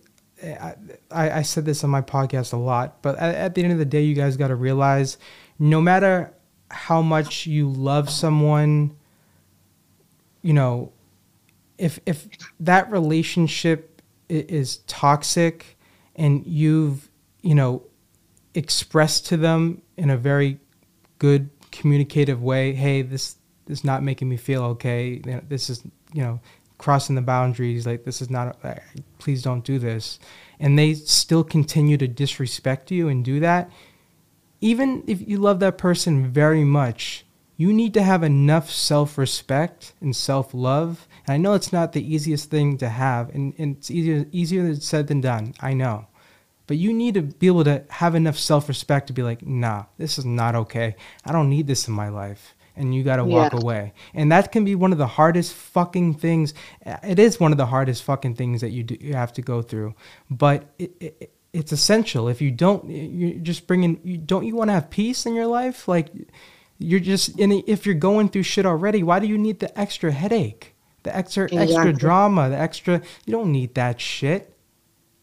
I, I said this on my podcast a lot but at, at the end of the day you guys got to realize no matter how much you love someone you know if if that relationship is toxic and you've you know expressed to them in a very good communicative way hey this, this is not making me feel okay this is you know crossing the boundaries like this is not uh, please don't do this and they still continue to disrespect you and do that even if you love that person very much you need to have enough self-respect and self-love and I know it's not the easiest thing to have, and, and it's easier easier said than done. I know. But you need to be able to have enough self respect to be like, nah, this is not okay. I don't need this in my life. And you got to walk yeah. away. And that can be one of the hardest fucking things. It is one of the hardest fucking things that you, do, you have to go through. But it, it, it's essential. If you don't, you're just bringing, you, don't you want to have peace in your life? Like, you're just, and if you're going through shit already, why do you need the extra headache? the extra exactly. extra drama, the extra. You don't need that shit.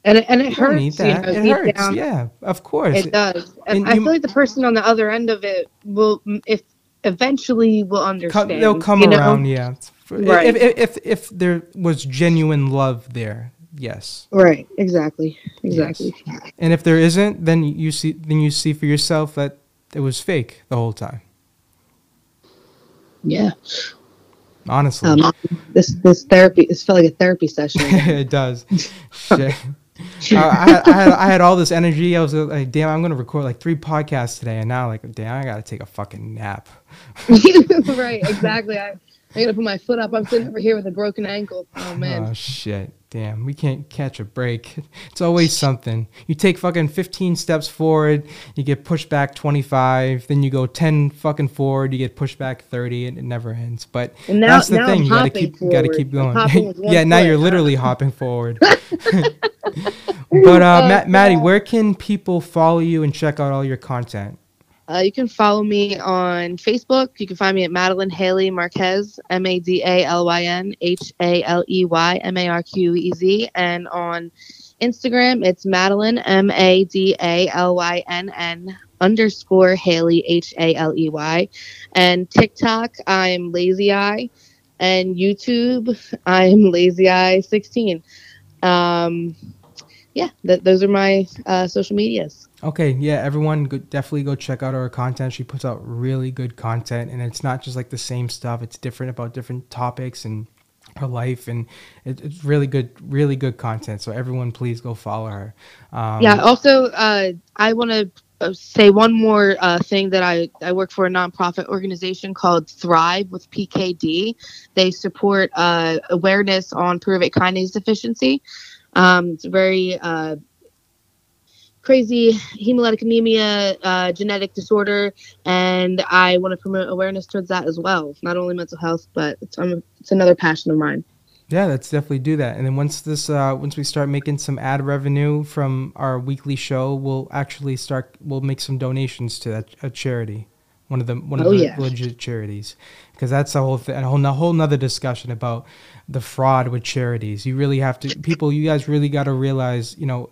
And it, and it hurts. Need that. You know, it hurts. Down. Yeah, of course. It does. And, and I you, feel like the person on the other end of it will, if eventually, will understand. Come, they'll come around. Know? Yeah. Right. If, if, if if there was genuine love there, yes. Right. Exactly. Exactly. Yes. And if there isn't, then you see then you see for yourself that it was fake the whole time. Yeah honestly. Um, this this therapy this felt like a therapy session. [laughs] it does. [laughs] I, [laughs] had, I, had, I had all this energy. I was like, damn, I'm gonna record like three podcasts today, and now like, damn, I gotta take a fucking nap. [laughs] right, [laughs] exactly. I I gotta put my foot up. I'm sitting over here with a broken ankle. Oh man. Oh shit. Damn, we can't catch a break. [laughs] It's always something. You take fucking 15 steps forward, you get pushed back 25, then you go 10 fucking forward, you get pushed back 30, and it never ends. But now, that's the thing. I'm you gotta keep, forward. gotta keep going. [laughs] yeah, now you're literally hopping forward. [laughs] but uh, oh, Matt, Maddie, where can people follow you and check out all your content? Uh, you can follow me on Facebook. You can find me at Madalyn Haley Marquez, M A D A L Y N H A L E Y M A R Q E Z. And on Instagram, it's Madalynn, M A D A L Y N N underscore Haley, H A L E Y. And TikTok, I'm Lazy Eye. And YouTube, I'm Lazy Eye 16. Um, yeah, th- those are my uh, social medias. Okay, yeah, everyone go, definitely go check out her content. She puts out really good content, and it's not just like the same stuff. It's different about different topics and her life, and it, it's really good, really good content. So everyone, please go follow her. Um, yeah. Also, uh, I want to uh, say one more uh, thing that I, I work for a nonprofit organization called Thrive with PKD. They support uh, awareness on pyruvate kinase deficiency. Um, it's very uh, crazy hemolytic anemia uh, genetic disorder, and I want to promote awareness towards that as well. Not only mental health, but it's, um, it's another passion of mine. Yeah, let's definitely do that. And then once this, uh, once we start making some ad revenue from our weekly show, we'll actually start. We'll make some donations to that a charity, one of the one of oh, the yeah. legit charities, because that's a whole th- a whole a whole nother discussion about the fraud with charities. You really have to, people, you guys really got to realize, you know,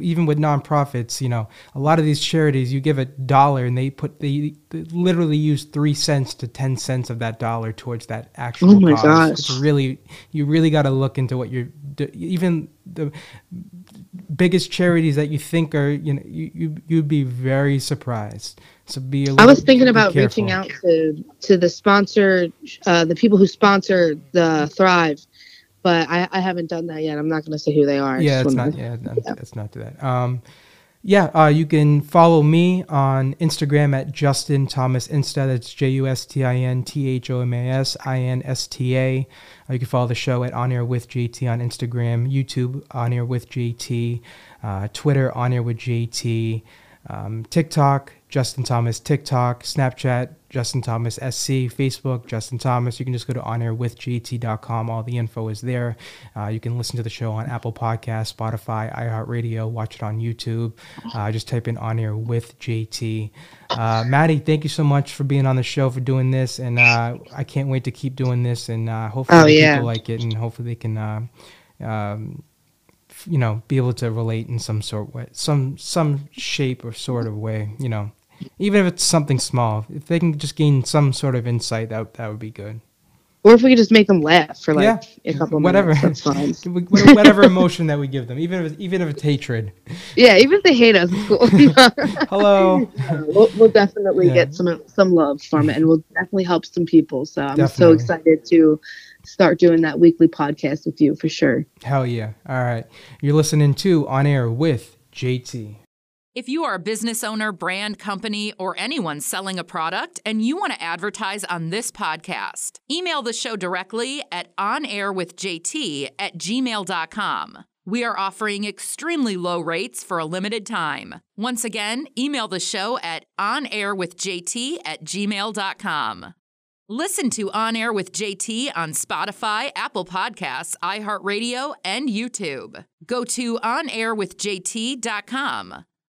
even with nonprofits, you know, a lot of these charities, you give a dollar and they put they, they literally use three cents to ten cents of that dollar towards that actual. Oh my cause. gosh! It's really, you really got to look into what you're. Even the biggest charities that you think are, you know, you, you you'd be very surprised. So be. A little, I was thinking about reaching out to to the sponsor, uh, the people who sponsor the Thrive, but I, I haven't done that yet. I'm not going to say who they are. [laughs] Yeah, it's not. To, yeah, yeah, it's not do that. Um, yeah, uh, you can follow me on Instagram at Justin Thomas Insta. That's J U S T I N T H O M A S I N S T A. Uh, you can follow the show at On Air with JT on Instagram, YouTube On Air with JT, uh, Twitter On Air with JT, um, TikTok Justin Thomas TikTok, Snapchat, Justin Thomas SC, Facebook, Justin Thomas. You can just go to onairwithjt.com. All the info is there. Uh, you can listen to the show on Apple Podcasts, Spotify, iHeartRadio, watch it on YouTube. Uh, just type in On Air with JT. Uh, Maddie, thank you so much for being on the show, for doing this. And uh, I can't wait to keep doing this. And uh, hopefully Oh, yeah. people like it and hopefully they can. Uh, um, you know, be able to relate in some sort way, some some shape or sort of way. You know, even if it's something small, if they can just gain some sort of insight, that that would be good. Or if we could just make them laugh for like Yeah. a couple Whatever, minutes, that's fine. [laughs] Whatever emotion that we give them, even if it's, even if it's hatred. Yeah, even if they hate us, it's cool. [laughs] Hello. we'll, we'll definitely Yeah. get some some love from it, and we'll definitely help some people. So I'm so excited to start doing that weekly podcast with you for sure. Hell yeah! All right, you're listening to On Air with JT. If you are a business owner, brand, company, or anyone selling a product and you want to advertise on this podcast, email the show directly at onairwithjt at gmail.com. We are offering extremely low rates for a limited time. Once again, email the show at onairwithjt at gmail.com. Listen to On Air with JT on Spotify, Apple Podcasts, iHeartRadio, and YouTube. Go to onairwithjt.com.